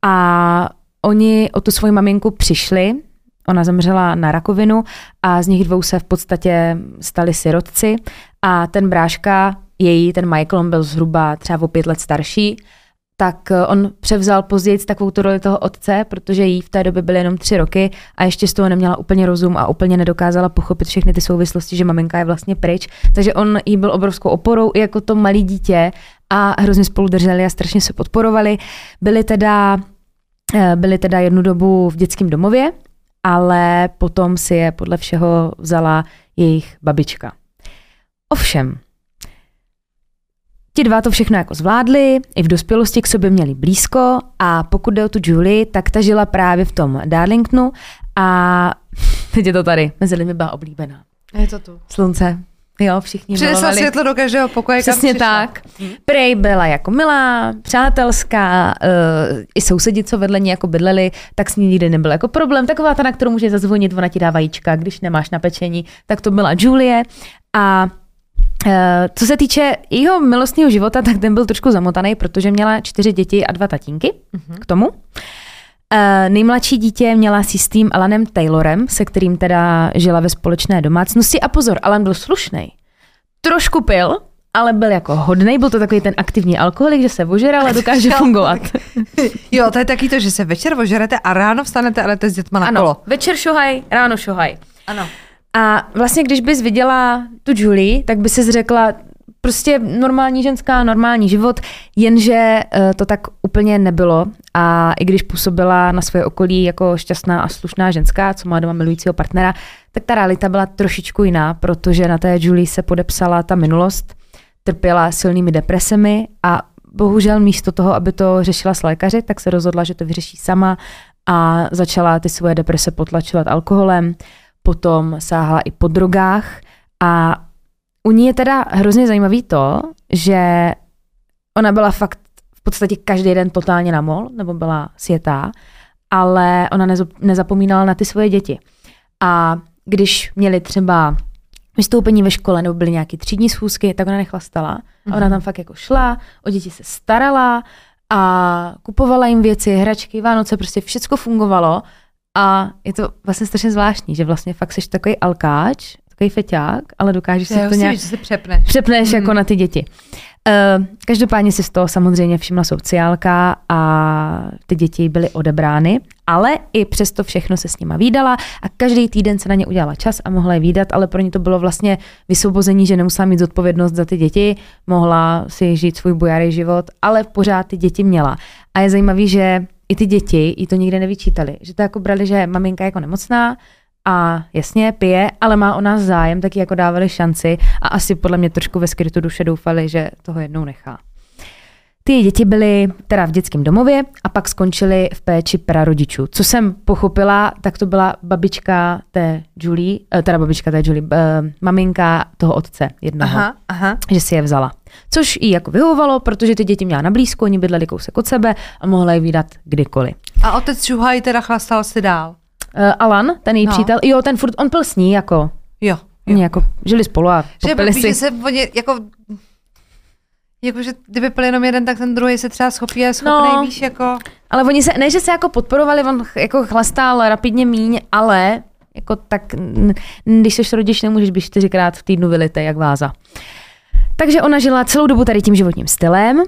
a oni o tu svoji maminku přišli, ona zemřela na rakovinu a z nich dvou se v podstatě stali sirotci a ten bráška, její, ten Michael, on byl zhruba třeba o pět let starší, tak eh, on převzal později takovou tu roli toho otce, protože jí v té době byly jenom tři roky a ještě z toho neměla úplně rozum a úplně nedokázala pochopit všechny ty souvislosti, že maminka je vlastně pryč. Takže on jí byl obrovskou oporou i jako to malé dítě a hrozně spolu drželi a strašně se podporovali. Byli teda, eh, byli teda jednu dobu v dětském domově, ale potom si je podle všeho vzala jejich babička. Ovšem, Ti dva to všechno jako zvládli, i v dospělosti k sobě měli blízko a pokud jde o tu Julie, tak ta žila právě v tom Darlingtonu a teď je to tady, mezi lidmi byla oblíbená. Je to tu. Slunce, jo, všichni Přinesla milovali. světlo do každého pokoje, kam Přesně přišla. tak. Prej byla jako milá, přátelská, uh, i sousedi, co vedle ní jako bydleli, tak s ní nikdy nebyl jako problém. Taková ta, na kterou může zazvonit, ona ti dá vajíčka, když nemáš na pečení, tak to byla Julie. A co se týče jeho milostného života, tak ten byl trošku zamotaný, protože měla čtyři děti a dva tatínky k tomu. Uh, nejmladší dítě měla si s tím Alanem Taylorem, se kterým teda žila ve společné domácnosti. A pozor, Alan byl slušný. Trošku pil, ale byl jako hodnej, byl to takový ten aktivní alkoholik, že se ožeral a dokáže fungovat. Jo, to je taky to, že se večer ožerete a ráno vstanete a jdete s dětma na Ano, kolo. večer šohaj, ráno šohaj. Ano. A vlastně, když bys viděla tu Julie, tak by si řekla, prostě normální ženská, normální život, jenže eh, to tak úplně nebylo. A i když působila na svoje okolí jako šťastná a slušná ženská, co má doma milujícího partnera, tak ta realita byla trošičku jiná, protože na té Julie se podepsala ta minulost, trpěla silnými depresemi a bohužel místo toho, aby to řešila s lékaři, tak se rozhodla, že to vyřeší sama a začala ty svoje deprese potlačovat alkoholem, potom sáhla i po drogách a u ní je teda hrozně zajímavý to, že ona byla fakt v podstatě každý den totálně na mol, nebo byla světá, ale ona nezapomínala na ty svoje děti. A když měli třeba vystoupení ve škole nebo byly nějaké třídní schůzky, tak ona nechlastala. A ona tam fakt jako šla, o děti se starala a kupovala jim věci, hračky, Vánoce, prostě všecko fungovalo. A je to vlastně strašně zvláštní, že vlastně fakt jsi takový alkáč, takový feťák, ale dokážeš si to si nějak se přepneš. přepneš Mhm. jako na ty děti. Uh, každopádně si z toho samozřejmě všimla sociálka a ty děti byly odebrány, ale i přesto všechno se s nima výdala a každý týden se na ně udělala čas a mohla je výdat, ale pro ně to bylo vlastně vysvobození, že nemusela mít zodpovědnost za ty děti, mohla si žít svůj bojarý život, ale pořád ty děti měla. A je zajímavý, že i ty děti jí to nikdy nevyčítali, že to jako brali, že maminka je jako nemocná, a jasně pije, ale má o nás zájem, tak jako dávali šanci a asi podle mě trošku ve skrytu duše doufali, že toho jednou nechá. Ty děti byly teda v dětském domově a pak skončily v péči prarodičů. Co jsem pochopila, tak to byla babička té Julie, eh, teda babička té Julie, eh, maminka toho otce jednoho Aha, aha. že si je vzala. Což jí jako vyhovovalo, protože ty děti měla na blízko, oni bydleli kousek od sebe a mohla je výdat kdykoliv. A otec Čuhaj teda chlastal si dál. Uh, Alan, ten její No. přítel, jo, ten furt, on pil s ní, jako, Jo. oni jako žili spolu a Že, popili že si. se oni jako... Jakože kdyby byl jenom jeden, tak ten druhý se třeba schopí a schopný, No. víš, jako... Ale oni se, ne, že se jako podporovali, on jako chlastal rapidně míň, ale jako tak, když jsi rodič, nemůžeš být čtyřikrát v týdnu vylitej jak váza. Takže ona žila celou dobu tady tím životním stylem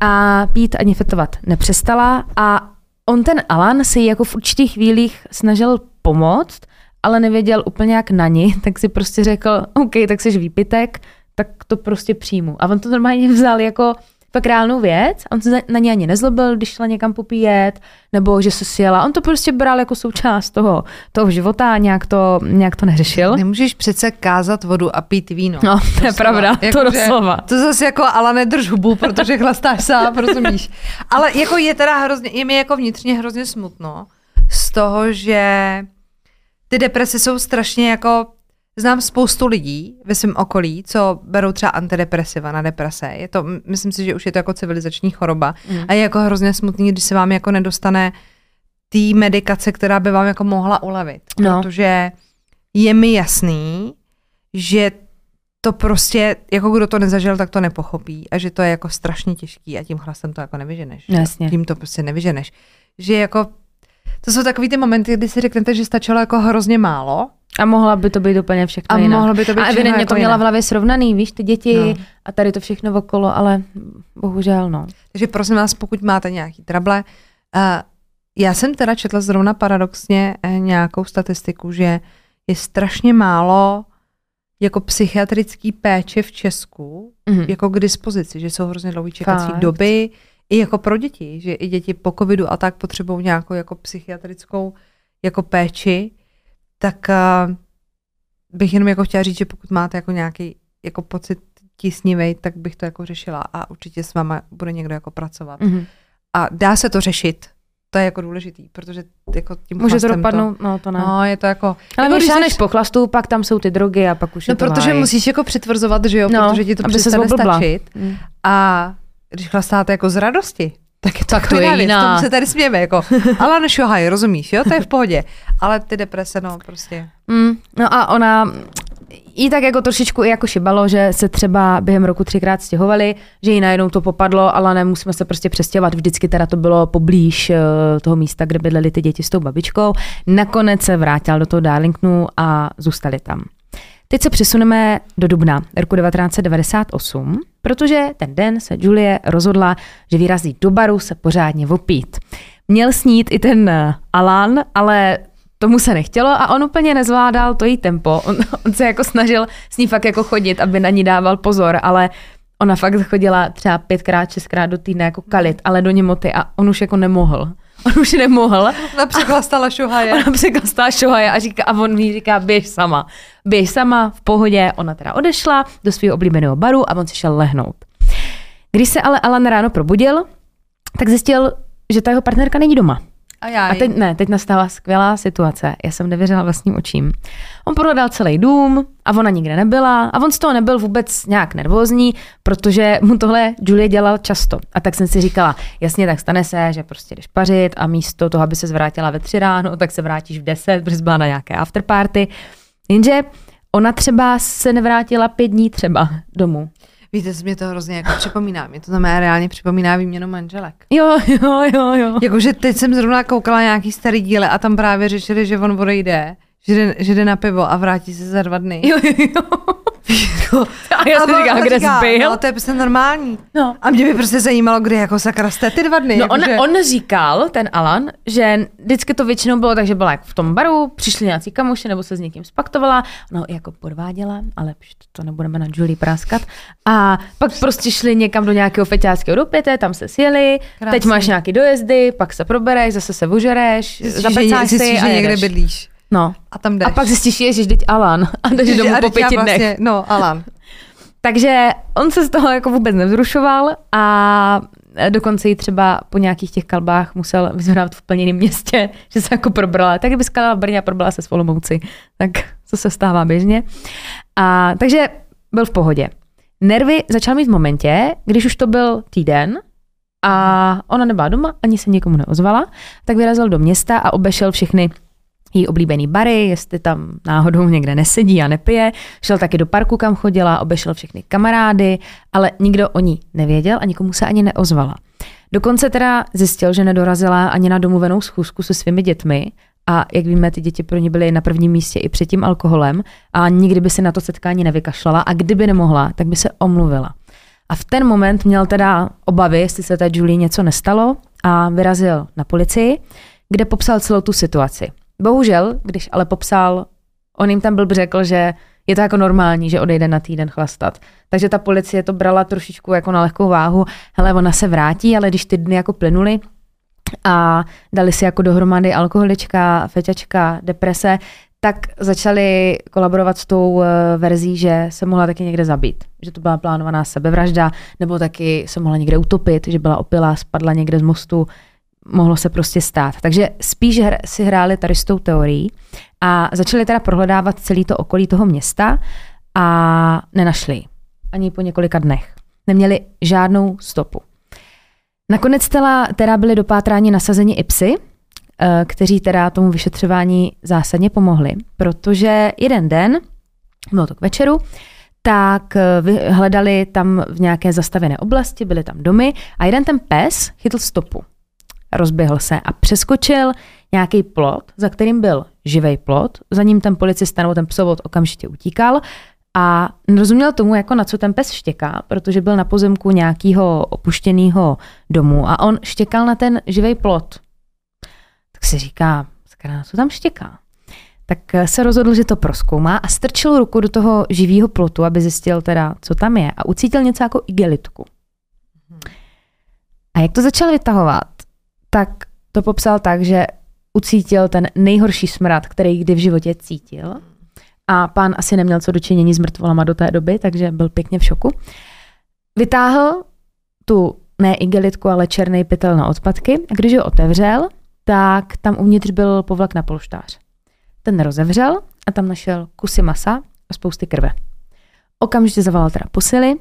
a pít ani fetovat nepřestala a on ten Alan si jako v určitých chvílích snažil pomoct, ale nevěděl úplně jak na ní, tak si prostě řekl, OK, tak jsi výpitek, tak to prostě přijmu. A on to normálně vzal jako fakt reálnou věc, on se na ně ani nezlobil, když šla někam popíjet, nebo že se sjela. On to prostě bral jako součást toho, toho života a nějak to, nějak to neřešil. Nemůžeš přece kázat vodu a pít víno. No, to je pravda, to Jakože- doslova. To zase jako, ale nedrž hubu, protože chlastáš sám, rozumíš. Ale jako je teda hrozně, je mi jako vnitřně hrozně smutno z toho, že ty deprese jsou strašně jako, znám spoustu lidí ve svém okolí, co berou třeba antidepresiva na deprese. Je to, myslím si, že už je to jako civilizační choroba. Mm. A je jako hrozně smutný, když se vám jako nedostane té medikace, která by vám jako mohla ulevit. No. Protože je mi jasný, že to prostě, jako kdo to nezažil, tak to nepochopí a že to je jako strašně těžký a tím chlastem to jako nevyženeš. že jo? Jasně. Tím to prostě nevyženeš. Že jako, to jsou takový ty momenty, kdy si řeknete, že stačilo jako hrozně málo A mohla by to být úplně všechno a jinak. mohlo by to být a všechno evidentně jako to měla jinak. v hlavě srovnaný, víš, ty děti No. a tady to všechno okolo, ale bohužel no. Takže prosím vás, pokud máte nějaký trable, uh, já jsem teda četla zrovna paradoxně eh, nějakou statistiku, že je strašně málo jako psychiatrický péče v Česku Mhm. jako k dispozici, že jsou hrozně dlouhé čekací Fakt? doby, i jako pro děti, že i děti po covidu a tak potřebují nějakou jako psychiatrickou jako péči, tak uh, bych jenom jako chtěla říct, že pokud máte jako nějaký jako pocit tísnivej, tak bych to jako řešila a určitě s váma bude někdo jako pracovat. Mhm. A dá se to řešit, to je jako důležitý, protože jako tím Může to dopadnout, no to ne. No, je to jako... ale jako když seš- po chlastu, pak tam jsou ty drogy a pak už No, je to protože háj. musíš jako přitvrzovat, že jo, No, protože ti to přestane stačit. Mm. A když chlastáte jako z radosti, tak je to, Tak jako to je jiná věc, tomu se tady smějeme, jako, ale nešohaj, rozumíš, jo, to je v pohodě. Ale ty deprese, no, prostě. Mm, no a ona jí tak jako trošičku i jako šibalo, že se třeba během roku třikrát stěhovali, že jí najednou to popadlo, ale nemusíme se prostě přestěhovat. Vždycky teda to bylo poblíž eh, toho místa, kde bydleli ty děti s tou babičkou. Nakonec se vrátila do toho Darlingtonu a zůstali tam. Teď se přesuneme do dubna roku 1998, protože ten den se Julie rozhodla, že vyrazí do baru se pořádně opít. Měl snít i ten eh, Alan, ale tomu se nechtělo a on úplně nezvládal to její tempo. On, on se jako snažil s ní fakt jako chodit, aby na ní dával pozor, ale ona fakt chodila třeba pětkrát, šestkrát do týdne jako kalit, ale do němoty a on už jako nemohl. On už nemohl. Ona přechlastala šohaje. Ona překlastá šohaje a, říká, a on jí říká, běž sama. Běž sama, v pohodě. Ona teda odešla do svého oblíbeného baru a on si šel lehnout. Když se ale Alan ráno probudil, tak zjistil, že ta jeho partnerka není doma. A já A teď ne, teď nastala skvělá situace. Já jsem nevěřila vlastním očím. On prohledal celý dům a ona nikde nebyla a on z toho nebyl vůbec nějak nervózní, protože mu tohle Julie dělal často. A tak jsem si říkala, jasně, tak stane se, že prostě jdeš pařit a místo toho, aby se zvrátila ve tři ráno, tak se vrátíš v deset, protože byla na nějaké afterparty. Jenže ona třeba se nevrátila pět dní třeba domů. Víte, mě to hrozně jako připomíná. Mě to znamená reálně připomíná výměnu manželek. Jo, jo, jo, jo. Jakože teď jsem zrovna koukala nějaký starý díle a tam právě řešili, že on odejde, že jde, že jde na pivo a vrátí se za dva dny. Jo, jo, jo. A já A jsem on říkala, kde jsi byl? No, to je prostě normální. No. A mě by prostě zajímalo, kdy jako sakra jste ty dva dny. No on, jakože- on říkal, ten Alan, že vždycky to většinou bylo tak, že byla jak v tom baru, přišli nějací kamoši nebo se s někým spaktovala, no jako podváděla, ale to nebudeme na Julie práskat. A pak prostě šli někam do nějakého feťáckého dopěte, tam se sjeli, Krásný. teď máš nějaký dojezdy, pak se probereš, zase se ožereš, Zjistíš, že, zapecáš si zjistíš, a že někde bydlíš. No. A tam jdeš. A pak zjistíš, ježiš, teď Alan a jdeš domů a po pěti dnech. Vlastně, no, Alan. Takže on se z toho jako vůbec nevzrušoval a dokonce ji třeba po nějakých těch kalbách musel vyzvedávat v úplně jiném městě, že se jako probrala. Tak kdyby skalala v Brně a probrala se s Olomouci, tak to se stává běžně. A, takže byl v pohodě. Nervy začal mít v momentě, když už to byl týden a ona nebyla doma, ani se nikomu neozvala, tak vyrazil do města a obešel všechny její oblíbený bary, jestli tam náhodou někde nesedí a nepije. Šel taky do parku, kam chodila, obešel všechny kamarády, ale nikdo o ní nevěděl a nikomu se ani neozvala. Dokonce teda zjistil, že nedorazila ani na domluvenou schůzku se svými dětmi a jak víme, ty děti pro ně byly na prvním místě i před tím alkoholem a nikdy by si na to setkání nevykašlala a kdyby nemohla, tak by se omluvila. A v ten moment měl teda obavy, jestli se té Julie něco nestalo a vyrazil na policii, kde popsal celou tu situaci. Bohužel, když ale popsal, on jim tam byl řekl, že je to jako normální, že odejde na týden chlastat. Takže ta policie to brala trošičku jako na lehkou váhu. Hele, ona se vrátí, ale když ty dny jako plynuly, a dali si jako dohromady alkoholička, feťačka, deprese, tak začali kolaborovat s tou eh, verzí, že se mohla taky někde zabít. Že to byla plánovaná sebevražda, nebo taky se mohla někde utopit, že byla opilá, spadla někde z mostu, mohlo se prostě stát. Takže spíš si hráli tady s tou teorií a začali teda prohledávat celý to okolí toho města a nenašli ani po několika dnech. Neměli žádnou stopu. Nakonec teda, teda byli dopátráni nasazeni i psy, eh, kteří teda tomu vyšetřování zásadně pomohli, protože jeden den, bylo to k večeru, tak eh, hledali tam v nějaké zastavené oblasti, byly tam domy a jeden ten pes chytl stopu. Rozběhl se a přeskočil nějaký plot, za kterým byl živý plot, za ním ten policista nebo ten psovod okamžitě utíkal a nerozuměl tomu, jako na co ten pes štěká, protože byl na pozemku nějakého opuštěného domu a on štěkal na ten živý plot. Tak si říká, na co tam štěká? Tak se rozhodl, že to proskoumá a strčil ruku do toho živého plotu, aby zjistil teda, co tam je a ucítil něco jako igelitku. A jak to začal vytahovat, tak to popsal tak, že ucítil ten nejhorší smrad, který kdy v životě cítil a pán asi neměl co dočinění s mrtvolama do té doby, takže byl pěkně v šoku. Vytáhl tu ne igelitku, ale černý pytel na odpadky a když ho otevřel, tak tam uvnitř byl povlak na polštář. Ten rozevřel a tam našel kusy masa a spousty krve. Okamžitě zavolal teda posily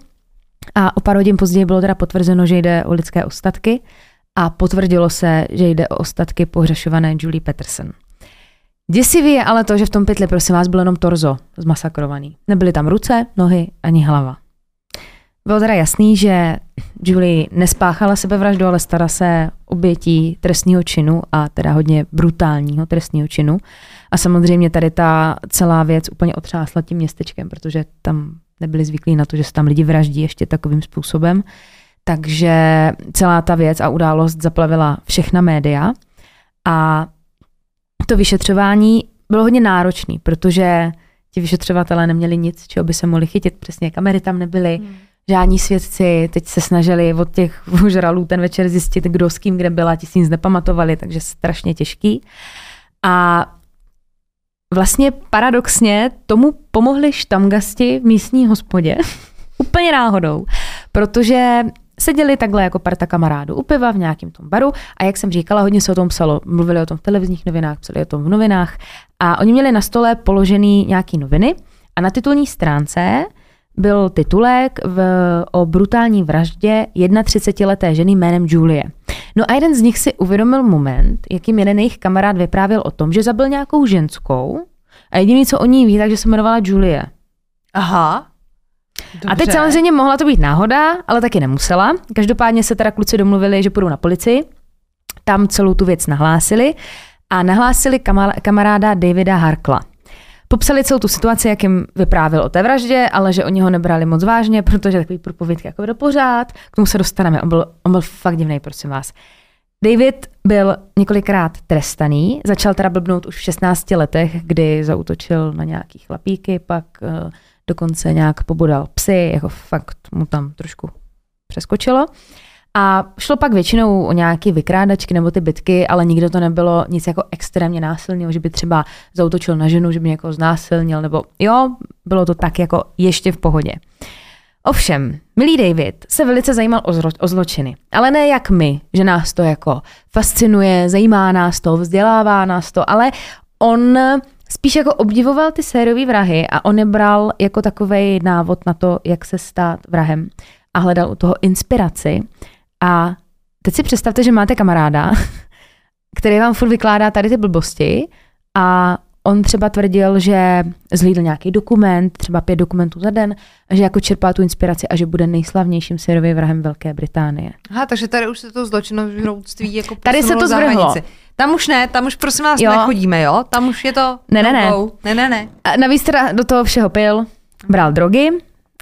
a o pár hodin později bylo teda potvrzeno, že jde o lidské ostatky a potvrdilo se, že jde o ostatky pohřešované Julie Peterson. Děsivý je ale to, že v tom pytli, prosím vás, bylo jenom torzo zmasakrovaný. Nebyly tam ruce, nohy ani hlava. Bylo teda jasný, že Julie nespáchala sebevraždu, ale stará se obětí trestního činu a teda hodně brutálního trestního činu. A samozřejmě tady ta celá věc úplně otřásla tím městečkem, protože tam nebyli zvyklí na to, že se tam lidi vraždí ještě takovým způsobem. Takže celá ta věc a událost zaplavila všechna média a to vyšetřování bylo hodně náročný, protože ti vyšetřovatelé neměli nic, čeho by se mohli chytit. Přesně kamery tam nebyly, hmm. žádní svědci. Teď se snažili od těch žralů ten večer zjistit, kdo s kým kde byla, ti si nic nepamatovali, takže strašně těžký. A vlastně paradoxně tomu pomohli štamgasti v místní hospodě. Úplně náhodou. Protože seděli takhle jako parta kamarádů u piva v nějakém tom baru a jak jsem říkala, hodně se o tom psalo. Mluvili o tom v televizních novinách, psali o tom v novinách a oni měli na stole položený nějaký noviny a na titulní stránce byl titulek v, o brutální vraždě 31-leté ženy jménem Julie. No a jeden z nich si uvědomil moment, jakým jeden jejich kamarád vyprávěl o tom, že zabil nějakou ženskou a jediný, co o ní ví, takže se jmenovala Julie. Aha. Dobře. A teď samozřejmě mohla to být náhoda, ale taky nemusela. Každopádně se teda kluci domluvili, že půjdou na policii. Tam celou tu věc nahlásili a nahlásili kamaráda Davida Harkla. Popsali celou tu situaci, jak jim vyprávěl o té vraždě, ale že oni ho nebrali moc vážně, protože takový průpovědky jako do pořád. K tomu se dostaneme. On byl, on byl fakt divný, prosím vás. David byl několikrát trestaný, začal teda blbnout už v 16 letech, kdy zautočil na nějaký chlapíky, pak uh, dokonce nějak pobodal psy, jako fakt mu tam trošku přeskočilo. A šlo pak většinou o nějaké vykrádačky nebo ty bytky, ale nikdo to nebylo nic jako extrémně násilného, že by třeba zautočil na ženu, že by někoho znásilnil, nebo jo, bylo to tak jako ještě v pohodě. Ovšem, milý David se velice zajímal o, zlo- o zločiny, ale ne jak my, že nás to jako fascinuje, zajímá nás to, vzdělává nás to, ale on spíš jako obdivoval ty sériové vrahy a on je bral jako takový návod na to, jak se stát vrahem a hledal u toho inspiraci. A teď si představte, že máte kamaráda, který vám furt vykládá tady ty blbosti A on třeba tvrdil, že zhlídl nějaký dokument, třeba pět dokumentů za den, a že jako čerpá tu inspiraci a že bude nejslavnějším syrovým vrahem Velké Británie. Aha, takže tady už se to zločinožroutství jako Tady se to zvrhlo. Tam už ne, tam už prosím vás Jo. nechodíme, jo? Tam už je to Ne, ne, ne. ne, ne, ne. A navíc teda do toho všeho pil, bral drogy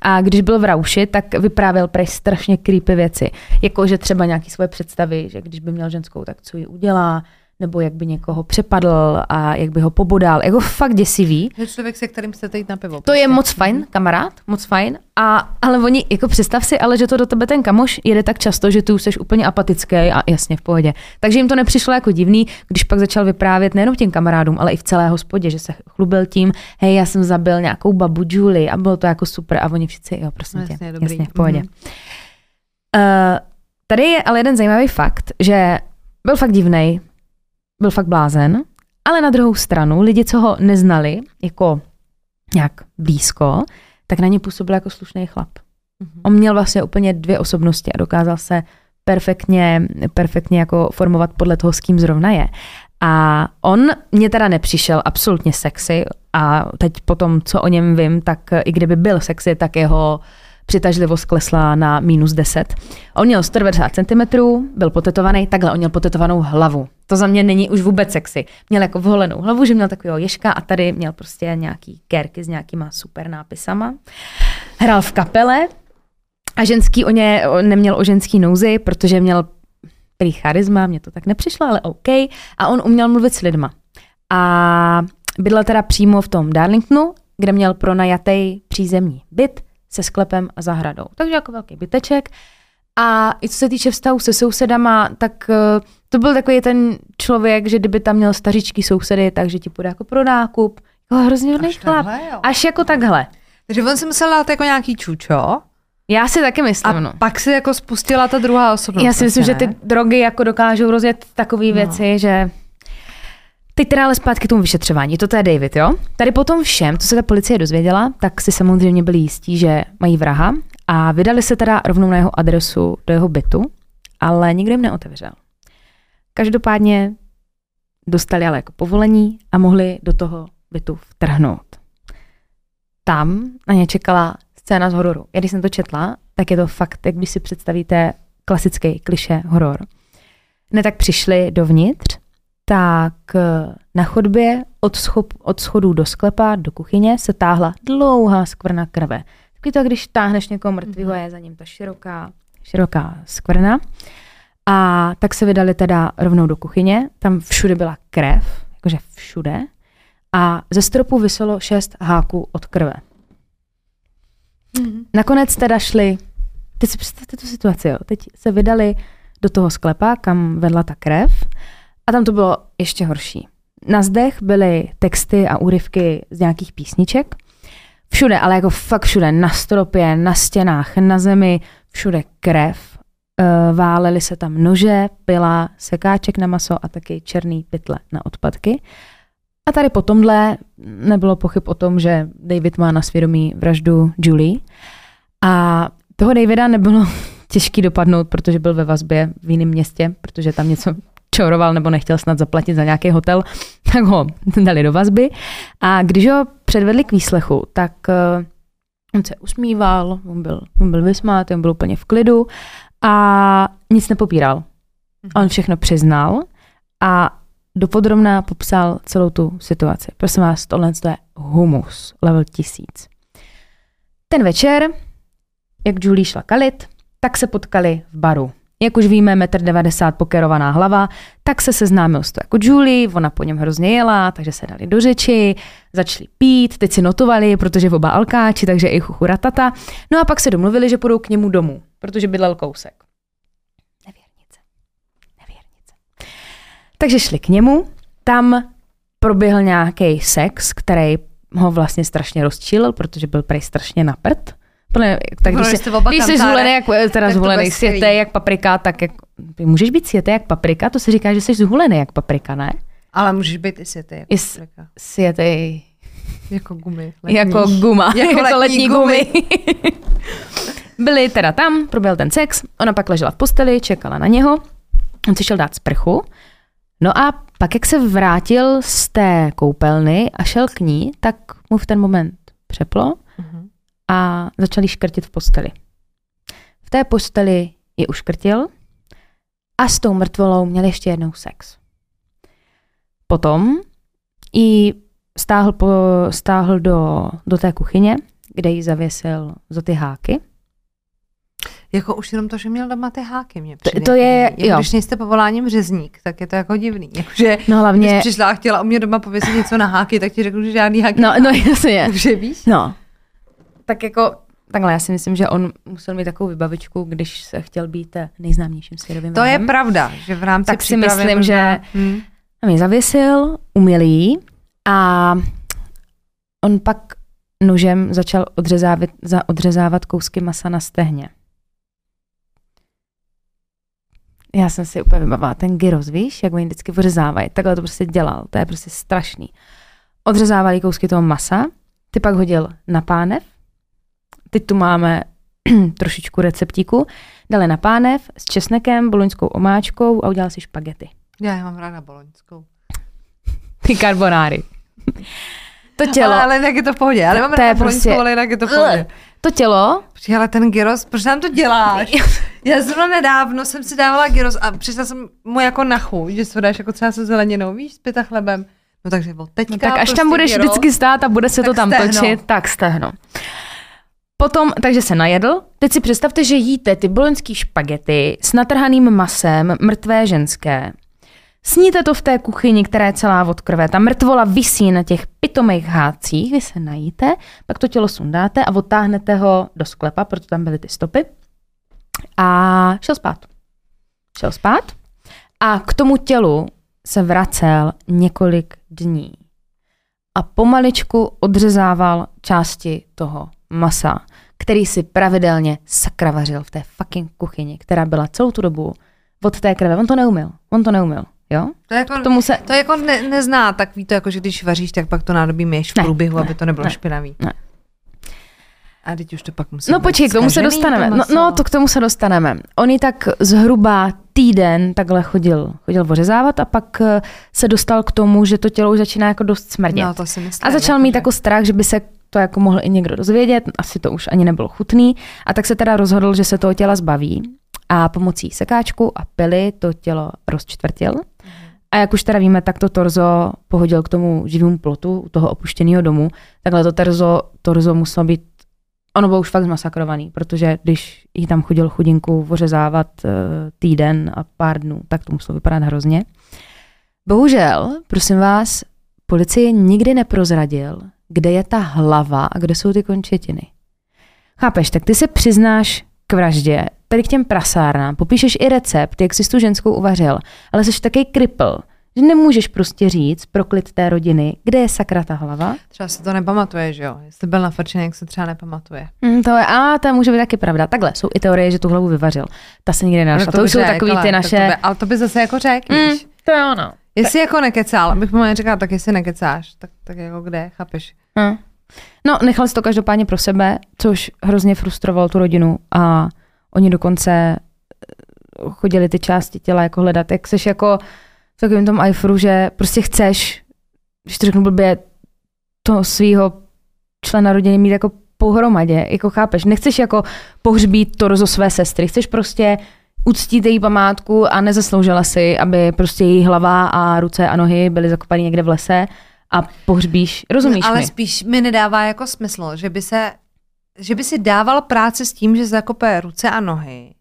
a když byl v rauši, tak vyprávěl prej strašně creepy věci. Jako, že třeba nějaký svoje představy, že když by měl ženskou, tak co ji udělá, nebo jak by někoho přepadl a jak by ho pobodal. Jako fakt děsivý. Je člověk, se kterým chcete jít na pivo. To je prostě. moc fajn, kamarád, moc fajn. A, ale oni, jako představ si, ale že to do tebe ten kamoš jede tak často, že ty už jsi úplně apatický a jasně v pohodě. Takže jim to nepřišlo jako divný, když pak začal vyprávět nejenom těm kamarádům, ale i v celé hospodě, že se chlubil tím, hej, já jsem zabil nějakou babu Julie a bylo to jako super a oni všichni, jo, prosím No, tě, jasně, dobrý. jasně v pohodě. Mhm. Uh, tady je ale jeden zajímavý fakt, že byl fakt divnej, byl fakt blázen, ale na druhou stranu lidi, co ho neznali, jako nějak blízko, tak na ně působil jako slušný chlap. Mhm. On měl vlastně úplně dvě osobnosti a dokázal se perfektně, perfektně jako formovat podle toho, s kým zrovna je. A on mě teda nepřišel absolutně sexy a teď po tom, co o něm vím, tak i kdyby byl sexy, tak jeho přitažlivost klesla na minus 10. On měl 190 cm, byl potetovaný, takhle on měl potetovanou hlavu. To za mě není už vůbec sexy. Měl jako vholenou hlavu, že měl takového ježka a tady měl prostě nějaký kérky s nějakýma super nápisama. Hrál v kapele a ženský o ně neměl o ženský nouzy, protože měl prý charisma, mně to tak nepřišlo, ale OK. A on uměl mluvit s lidma. A bydlel teda přímo v tom Darlingtonu, kde měl pronajatý přízemní byt se sklepem a zahradou. Takže jako velký byteček. A i co se týče vztahu se sousedama, tak eh, to byl takový ten člověk, že kdyby tam měl stařičky sousedy, takže ti půjde jako pro nákup. Jako hrozně hodný Až chlap. takhle, jo. Až jako takhle. Takže on si musel dát jako nějaký čučo Já si taky myslím, a no. pak si jako spustila ta druhá osobnost. Já si myslím, asi, že ty ne? drogy jako dokážou rozjet takové No. věci, že... Teď teda ale zpátky k tomu vyšetřování. Toto je David, jo? Tady potom všem, co se ta policie dozvěděla, tak si samozřejmě byli jistí, že mají vraha a vydali se teda rovnou na jeho adresu do jeho bytu, ale nikdo jim neotevřel. Každopádně dostali ale jako povolení a mohli do toho bytu vtrhnout. Tam na ně čekala scéna z hororu. Já když jsem to četla, tak je to fakt, jak když si představíte klasický kliše horor. Ne tak přišli dovnitř, tak eh, na chodbě od, schop, od schodů do sklepa, do kuchyně se táhla dlouhá skvrna krve. Taky to, když táhneš někoho mrtvého, Mhm. je za ním ta široká, široká skvrna. A tak se vydali teda rovnou do kuchyně, tam všude byla krev, jakože všude. A ze stropu vyselo šest háků od krve. Mhm. Nakonec teda šli, teď si představte tu situaci, jo. teď se vydali do toho sklepa, kam vedla ta krev a tam to bylo ještě horší. Na zdech byly texty a úryvky z nějakých písniček. Všude, ale jako fakt všude, na stropě, na stěnách, na zemi, všude krev. E, Válely se tam nože, pila, sekáček na maso a taky černý pytle na odpadky. A tady po tomhle nebylo pochyb o tom, že David má na svědomí vraždu Julie. A toho Davida nebylo těžký dopadnout, protože byl ve vazbě v jiném městě, protože tam něco čoroval nebo nechtěl snad zaplatit za nějaký hotel, tak ho dali do vazby. A když ho předvedli k výslechu, tak eh, on se usmíval, on byl, on byl vysmátý, on byl úplně v klidu a nic nepopíral. On všechno přiznal a dopodrobná popsal celou tu situaci. Prosím vás, tohle je humus, level tisíc. Ten večer, jak Julie šla kalit, tak se potkali v baru. Jak už víme, 1,90 m pokerovaná hlava, tak se seznámil s to jako Julie, ona po něm hrozně jela, takže se dali do řeči, začali pít, teď si notovali, protože oba alkáči, takže i chuchu ratata. No a pak se domluvili, že půjdou k němu domů, protože bydlel kousek. Nevěrnice. Nevěrnice. Takže šli k němu, tam proběhl nějaký sex, který ho vlastně strašně rozčílil, protože byl prej strašně na prd. Podle- Tak když, oba když jsi zhulený, jak, teda tak zhulený, světej jak paprika, tak jak, můžeš být světej jak paprika, to se říká, že jsi zhulený jak paprika, ne? Ale můžeš být i světy. Jako, paprika. Světej jako gumy. letní. jako guma, Jako jako, letní letní gumy. Byli teda tam, proběhl ten sex, ona pak ležela v posteli, čekala na něho, on si šel dát sprchu, No a pak, jak se vrátil z té koupelny a šel k ní, tak mu v ten moment přeplo Mhm. A začali škrtit v posteli. V té posteli je uškrtil a s tou mrtvolou měl ještě jednou sex. Potom ji stáhl, po, stáhl do, do té kuchyně, kde ji zavěsil za ty háky. Jako už jenom to, že měl doma ty háky mě To- přijde to je- jako jo. Když nejste povoláním řezník, tak je to jako divný. Jakože, No hlavně, když přišla a chtěla u mě doma pověsit něco na háky, tak ti řeknu, že žádný háky no, no jasně. Takže víš? No, tak jako, takhle já si myslím, že on musel mít takovou vybavičku, když se chtěl být nejznámějším světovým To je pravda, že v rámci Tak si myslím, možná- že- Hm. Tam ji zavěsil, uměl jí a on pak nožem začal odřezávat, za, odřezávat kousky masa na stehně. Já jsem si úplně vybavila ten gyros, víš, jak oni vždycky odřezávají. Takhle to prostě dělal, to je prostě strašný. Odřezávali kousky toho masa, ty pak hodil na pánev, teď tu máme trošičku receptíku, dali na pánev s česnekem, boloňskou omáčkou a udělal si špagety. Já, já mám ráda boloňskou. Ty carbonáry. To tělo, Ale, ale jinak je to v pohodě. To- nemám to je ráda prostě- ale jinak je to v pohodě. to tělo, ale ten gyros, proč nám to děláš? Já zrovna nedávno jsem si dávala gyros a přišla jsem mu jako na chuť, že si ho dáš jako třeba se zeleninou, víš, s pita chlebem. No takže od teďka no tak až prostě tam budeš gyros. vždycky stát a bude se to tam stehno. točit, tak stehno. Potom, takže se najedl. Teď si představte, že jíte ty boloňský špagety s natrhaným masem mrtvé ženské. Sníte to v té kuchyni, která je celá od krve. Ta mrtvola visí na těch pitomých hádcích, vy se najíte, pak to tělo sundáte a odtáhnete ho do sklepa, proto tam byly ty stopy. A šel spát. Šel spát a k tomu tělu se vracel několik dní. A pomaličku odřezával části toho masa, který si pravidelně sakravařil v té fucking kuchyni, která byla celou tu dobu od té krve. On to neumil. On to neumil. Jo? To, jako, K tomu se... to jako ne, nezná, tak ví to jako, že když vaříš, tak pak to nádobí myješ v Ne, průběhu, ne, aby to nebylo ne, špinavý. ne. A teď už to pak musí No počkej, k tomu se dostaneme. to No, no, to k tomu se dostaneme. On ji tak zhruba týden takhle chodil, chodil ořezávat a pak eh, se dostal k tomu, že to tělo už začíná jako dost smrdět. No, to si myslím. A začal mít jako strach, že by se to jako mohl i někdo dozvědět, asi to už ani nebylo chutný. A tak se teda rozhodl, že se toho těla zbaví a pomocí sekáčku a pily to tělo rozčtvrtil. A jak už teda víme, tak to torzo pohodil k tomu živému plotu u toho opuštěného domu. Takhle to torzo, torzo muselo být, ono bylo už fakt zmasakrovaný, protože když jí tam chodil chudinku ořezávat eh, týden a pár dnů, tak to muselo vypadat hrozně. Bohužel, prosím vás, policie nikdy neprozradil, kde je ta hlava a kde jsou ty končetiny. Chápeš, tak ty se přiznáš k vraždě, tady k těm prasárnám, popíšeš i recept, jak jsi tu ženskou uvařil, ale jsi taky kripl, že nemůžeš prostě říct pro klid té rodiny, kde je sakra ta hlava. Třeba se to nepamatuje, že jo? Jestli byl nafrčený, jak se třeba nepamatuje. Mm, to je, a to může být taky pravda. Takhle, jsou i teorie, že tu hlavu vyvařil. Ta se nikdy nenašla. No to, by už jsou řek, takový ale ty tak naše... To by, ale to by zase jako řekl, Mm, to je ono. Jestli jako nekecal, abych mu říkala, tak jestli nekecáš, tak, tak jako kde, chápeš? Hm. No, nechal si to každopádně pro sebe, což hrozně frustrovalo tu rodinu a oni dokonce eh, chodili ty části těla jako hledat. Jak seš jako v takovém tom ajfru, že prostě chceš, když to řeknu blbě, to svého člena rodiny mít jako pohromadě, jako chápeš, nechceš jako pohřbít torzo své sestry, chceš prostě uctít její památku a nezasloužila si, aby prostě její hlava a ruce a nohy byly zakopané někde v lese a pohřbíš, rozumíš Ale mi? spíš mi nedává jako smysl, že by se, že by si dával práci s tím, že zakope ruce a nohy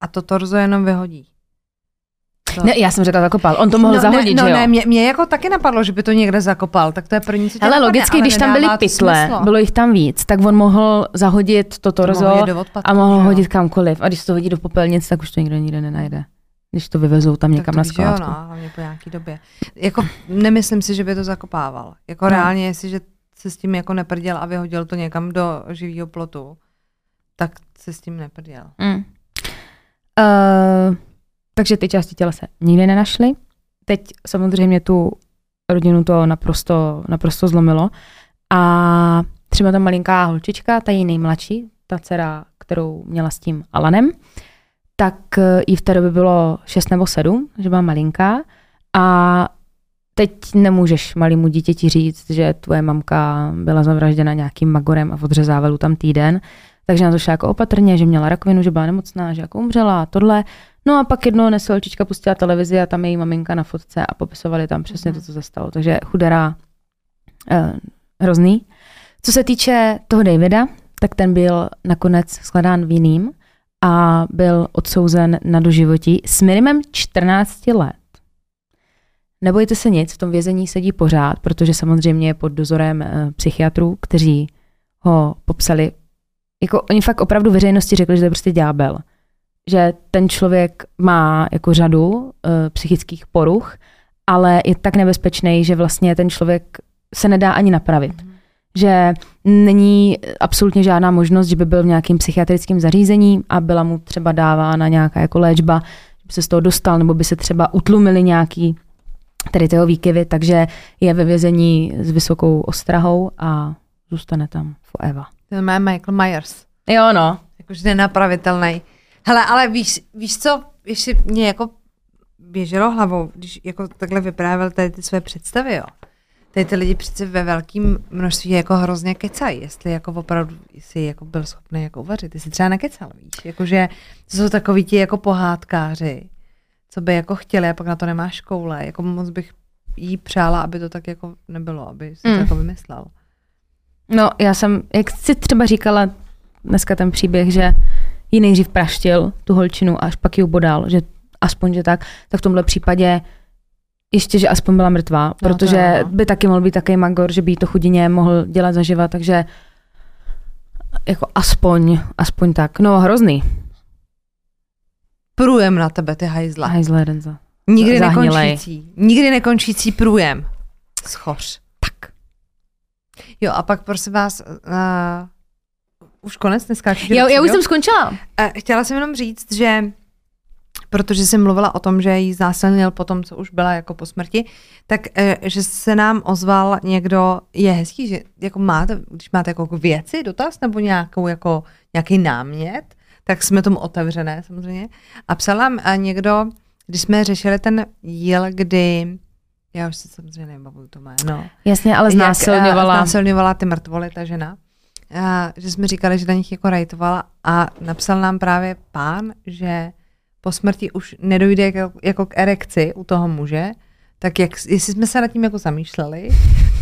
a to torzo jenom vyhodí. To- Ne, já jsem řekla zakopal, on to mohl no, zahodit, ne, no, že jo? ne, mě, mě, jako taky napadlo, že by to někde zakopal, tak to je první, co Ale logicky, ale když tam byly to pytle, bylo jich tam víc, tak on mohl zahodit to torzo Mohl do odpadku, a mohl hodit kamkoliv. A když to hodí do popelnic, tak už to nikdo nikde nenajde. Když to vyvezou tam Tak někam to na že jo, skládku. no, hlavně po nějaký době. Jako nemyslím si, že by to zakopával. Jako No. reálně, jestliže se s tím jako neprděl a vyhodil to někam do živého plotu, tak se s tím neprděl. Mm. Uh, takže ty části těla se nikdy nenašly. Teď samozřejmě tu rodinu to naprosto, naprosto zlomilo. A třeba ta malinká holčička, ta její nejmladší, ta dcera, kterou měla s tím Alanem, tak eh, jí v té době bylo 6 nebo 7, že byla malinká. A teď nemůžeš malému dítěti říct, že tvoje mamka byla zavražděna nějakým magorem a odřezávalo tam týden, takže na to šla jako opatrně, že měla rakovinu, že byla nemocná, že jako umřela a tohle. No a pak jednou nesolčička pustila televizi a tam je její maminka na fotce a popisovali tam přesně to, co se stalo. Takže chudera eh, hrozný. Co se týče toho Davida, tak ten byl nakonec shledán vinným a byl odsouzen na doživotí s minimem 14 let. Nebojte se nic, v tom vězení sedí pořád, protože samozřejmě je pod dozorem e, psychiatrů, kteří ho popsali. Jako oni fakt opravdu veřejnosti řekli, že to je prostě ďábel. Že ten člověk má jako řadu e, psychických poruch, ale je tak nebezpečný, že vlastně ten člověk se nedá ani napravit. Mm. Že není absolutně žádná možnost, že by byl v nějakém psychiatrickém zařízení a byla mu třeba dávána nějaká jako léčba, že by se z toho dostal, nebo by se třeba utlumili nějaký tady tyho výkyvy, takže je ve vězení s vysokou ostrahou a zůstane tam forever. To má Michael Myers. Jo, no. Jakože nenapravitelný. Hele, ale víš, víš co, ještě mě jako běželo hlavou, když jako takhle vyprávěl tady ty své představy, jo. Tady ty lidi přece ve velkém množství jako hrozně kecají, jestli jako opravdu jsi jako byl schopný jako uvařit. Ty jsi třeba nekecal, víš, jakože to jsou takový ti jako pohádkáři, co by jako chtěli a pak na to nemáš koule. Jako moc bych jí přála, aby to tak jako nebylo, aby si mm. to jako vymyslel. No, já jsem, jak jsi třeba říkala dneska ten příběh, že ji nejdřív praštil, tu holčinu, až pak ji ubodal, že aspoň, že tak, tak v tomhle případě ještě, že aspoň byla mrtvá, no, protože no. by taky mohl být takový magor, že by jí to chudině mohl dělat zaživa, takže jako aspoň, aspoň tak. No, hrozný. Průjem na tebe, ty hajzla. Hajzla jeden za. Nikdy zahnilej. nekončící. Nikdy nekončící průjem. Schoř. Tak. Jo, a pak prosím vás, uh, už konec dneska. Jo, já už jsem skončila. Uh, chtěla jsem jenom říct, že protože jsem mluvila o tom, že jí znásilnil po tom, co už byla jako po smrti, tak uh, že se nám ozval někdo, je hezký, že jako máte, když máte jako věci, dotaz nebo nějakou jako, nějaký námět, tak jsme tomu otevřené samozřejmě. A psal nám někdo, když jsme řešili ten díl, kdy já už si samozřejmě nebavuju to jméno. Jasně, ale znásilňovala. Jak, znásilňovala ty mrtvoly, ta žena. A, že jsme říkali, že na nich jako rajtovala a napsal nám právě pán, že po smrti už nedojde jako, jako k erekci u toho muže, tak jak, jestli jsme se nad tím jako zamýšleli,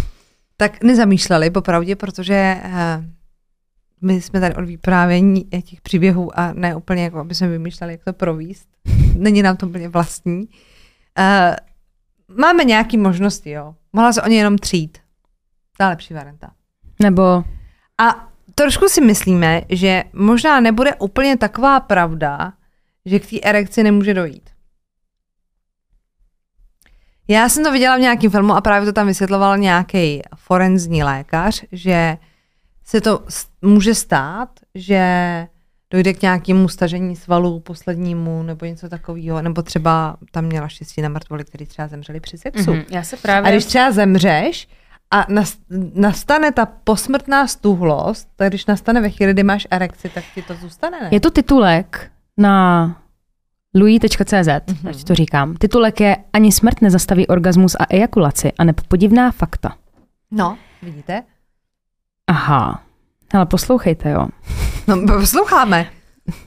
tak nezamýšleli popravdě, protože uh, my jsme tady od vyprávění těch příběhů a ne úplně jako, aby jsme vymýšleli, jak to províst. Není nám to úplně vlastní. Uh, máme nějaké možnosti, jo. Mohla se o ně jenom třít. Ta lepší varianta. Nebo... A trošku si myslíme, že možná nebude úplně taková pravda, že k té erekci nemůže dojít. Já jsem to viděla v nějakém filmu a právě to tam vysvětloval nějaký forenzní lékař, že se to může stát, že dojde k nějakému stažení svalů poslednímu nebo něco takového, nebo třeba tam měla štěstí na mrtvoly, který třeba zemřeli při sexu. Mm-hmm, já se právě... A když třeba zemřeš a nastane ta posmrtná stuhlost, tak když nastane ve chvíli, kdy máš erekci, tak ti to zůstane, ne? Je to titulek na louis.cz, mm-hmm. ať to říkám. Titulek je Ani smrt nezastaví orgasmus a ejakulaci, a podivná fakta. No, vidíte? Aha. Ale poslouchejte, jo. No, posloucháme.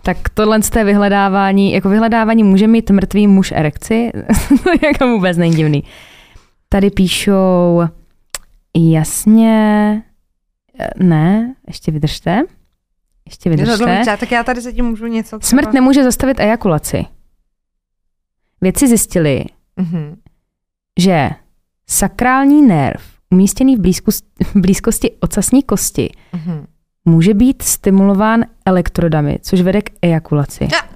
Tak tohle z té vyhledávání, jako vyhledávání může mít mrtvý muž erekci, to jako vůbec není divný. Tady píšou, jasně, ne, ještě vydržte. Ještě vydržte. No, tak já tady se tím můžu něco... Třeba... Smrt nemůže zastavit ejakulaci. Vědci zjistili, mm-hmm. že sakrální nerv umístěný v, blízkosti, v blízkosti ocasní kosti, mm-hmm. může být stimulován elektrodami, což vede k ejakulaci. Ja.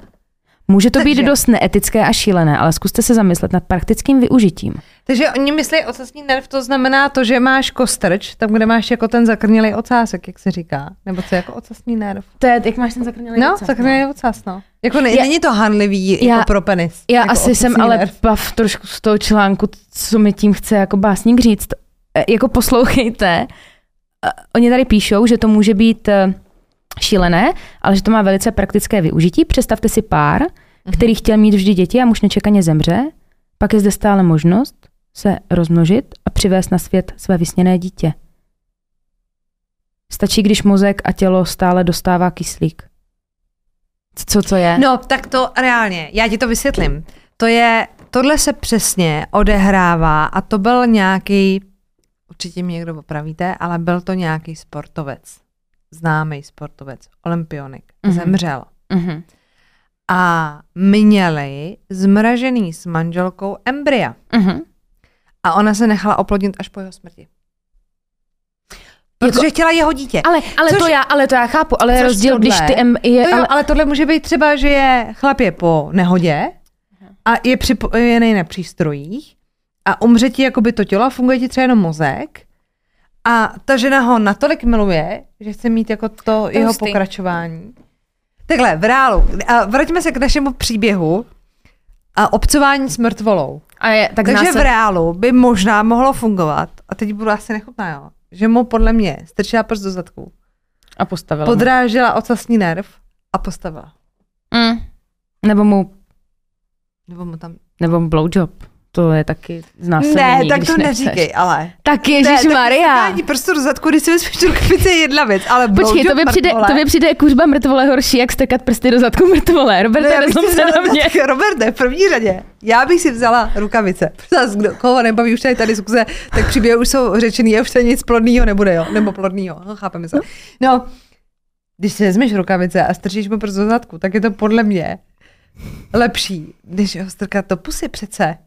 Může to Takže. být dost neetické a šílené, ale zkuste se zamyslet nad praktickým využitím. Takže oni myslí ocasní nerv, to znamená to, že máš kostrč, tam, kde máš jako ten zakrnělý ocásek, jak se říká. Nebo co jako ocasní nerv. To je, jak máš ten zakrnělý no, ocas. Zakrnělý no, ocas, no. Jako ne, já, není to hanlivý já, jako pro penis. Já jako asi jsem ale nerv. bav trošku z toho článku, co mi tím chce jako básník říct. Eh, jako poslouchejte, eh, oni tady píšou, že to může být eh, šílené, ale že to má velice praktické využití. Představte si pár, mm-hmm. který chtěl mít vždy děti a muž nečekaně zemře, Pak je zde stále možnost se rozmnožit a přivést na svět své vysněné dítě. Stačí, když mozek a tělo stále dostává kyslík. Co to je? No, tak to reálně, já ti to vysvětlím. To je, tohle se přesně odehrává a to byl nějaký, určitě mě někdo opravíte, ale byl to nějaký sportovec, známý sportovec, olympionik, Mhm. mm-hmm. zemřel. Mhm. A měli zmražený s manželkou embrya. Mhm. A ona se nechala oplodnit až po jeho smrti. Protože Jako- chtěla jeho dítě. Ale, ale, Což- to já, ale to já chápu, ale je rozdíl, tohle- když ty M je, To jo, ale, ale tohle může být třeba, že je chlap je po nehodě a je připojený na přístrojích a umře ti jakoby to tělo a funguje ti třeba jenom mozek a ta žena ho natolik miluje, že chce mít jako to jeho hustý. pokračování. Takhle, v reálu. A vraťme se k našemu příběhu a obcování s mrtvolou. a je, tak Takže zná v se, reálu by možná mohlo fungovat, a teď budu asi nechutná, jo, že mu podle mě strčila prst do zadku, a postavila podrážela ocasní nerv a postavila. Mm. Nebo mu, Nebo mu tam... nebo mu blowjob. To je taky znásilnění, Ne, tak to nechceš. neříkej, ale. Tak Ježíš Maria. Prstu do zadku, když si vezmeš tu rukavici, je jedna věc, ale Počkej, to mi přijde, to mi přijde kuřba mrtvole horší, jak strkat prsty do zadku mrtvole. Roberte, No, si se na mě. tak, Roberte, v první řadě, já bych si vzala rukavice. Zas, kdo, koho nebaví už tady tady zkuze, tak příběhy už jsou řečený a už tady nic plodného nebude, jo? Nebo plodného, no, chápeme se. No, když si vezmeš rukavice a strčíš mu prst do zadku, tak je to podle mě lepší, než ho strkat do pusy přece.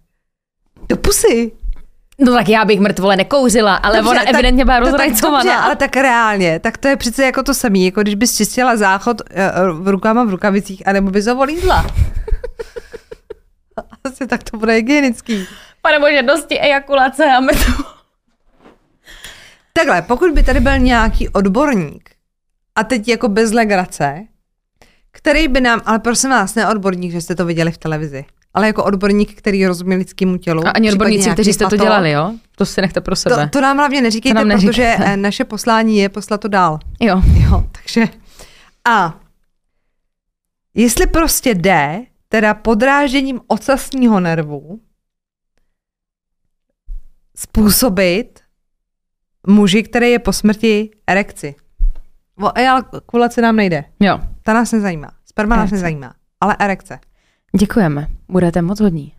Do pusy. No tak já bych mrtvole nekouřila, ale Dobře, ona tak- evidentně byla tak dobře, rozrajcovaná. ale tak reálně, tak to je přece jako to samé, jako když bys čistila záchod eh, v rukama v rukavicích, anebo bys ho volízla. Asi tak to bude hygienický. Pane bože, dosti ejakulace a mrtvole. Takhle, pokud by tady byl nějaký odborník, a teď jako bez legrace, který by nám, ale prosím vás, ne odborník, že jste to viděli v televizi, ale jako odborník, který rozumí lidskému tělu. A ani odborníci, kteří jste to dělali, jo? To si nechte pro sebe. To, to nám hlavně neříkejte, To nám protože neříkejte. eh, naše poslání je poslat to dál. Jo. Jo, takže a jestli prostě jde, teda podrážděním ocasního nervu způsobit muži, který je po smrti erekci. O ejakulaci nám nejde. Jo. Ta nás nezajímá. Sperma nás Erekce. nezajímá. Ale erekce. Děkujeme. Budete moc hodní.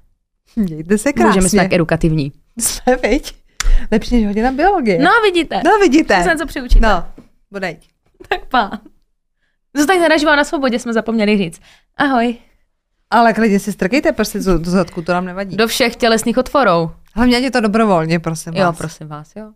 Mějte se krásně. Můžeme jsme tak edukativní. Jsme, viď? Lepší než hodina biologie. No, vidíte. no vidíte. To se něco přiučit. No, bodejť. Tak pá. Zůstaňte naživo na svobodě, jsme zapomněli říct. Ahoj. Ale klidně si strkejte prsty do, zadku, to nám nevadí. Do všech tělesných otvorů. Hlavně to dobrovolně, prosím Jo, vás. prosím vás, jo.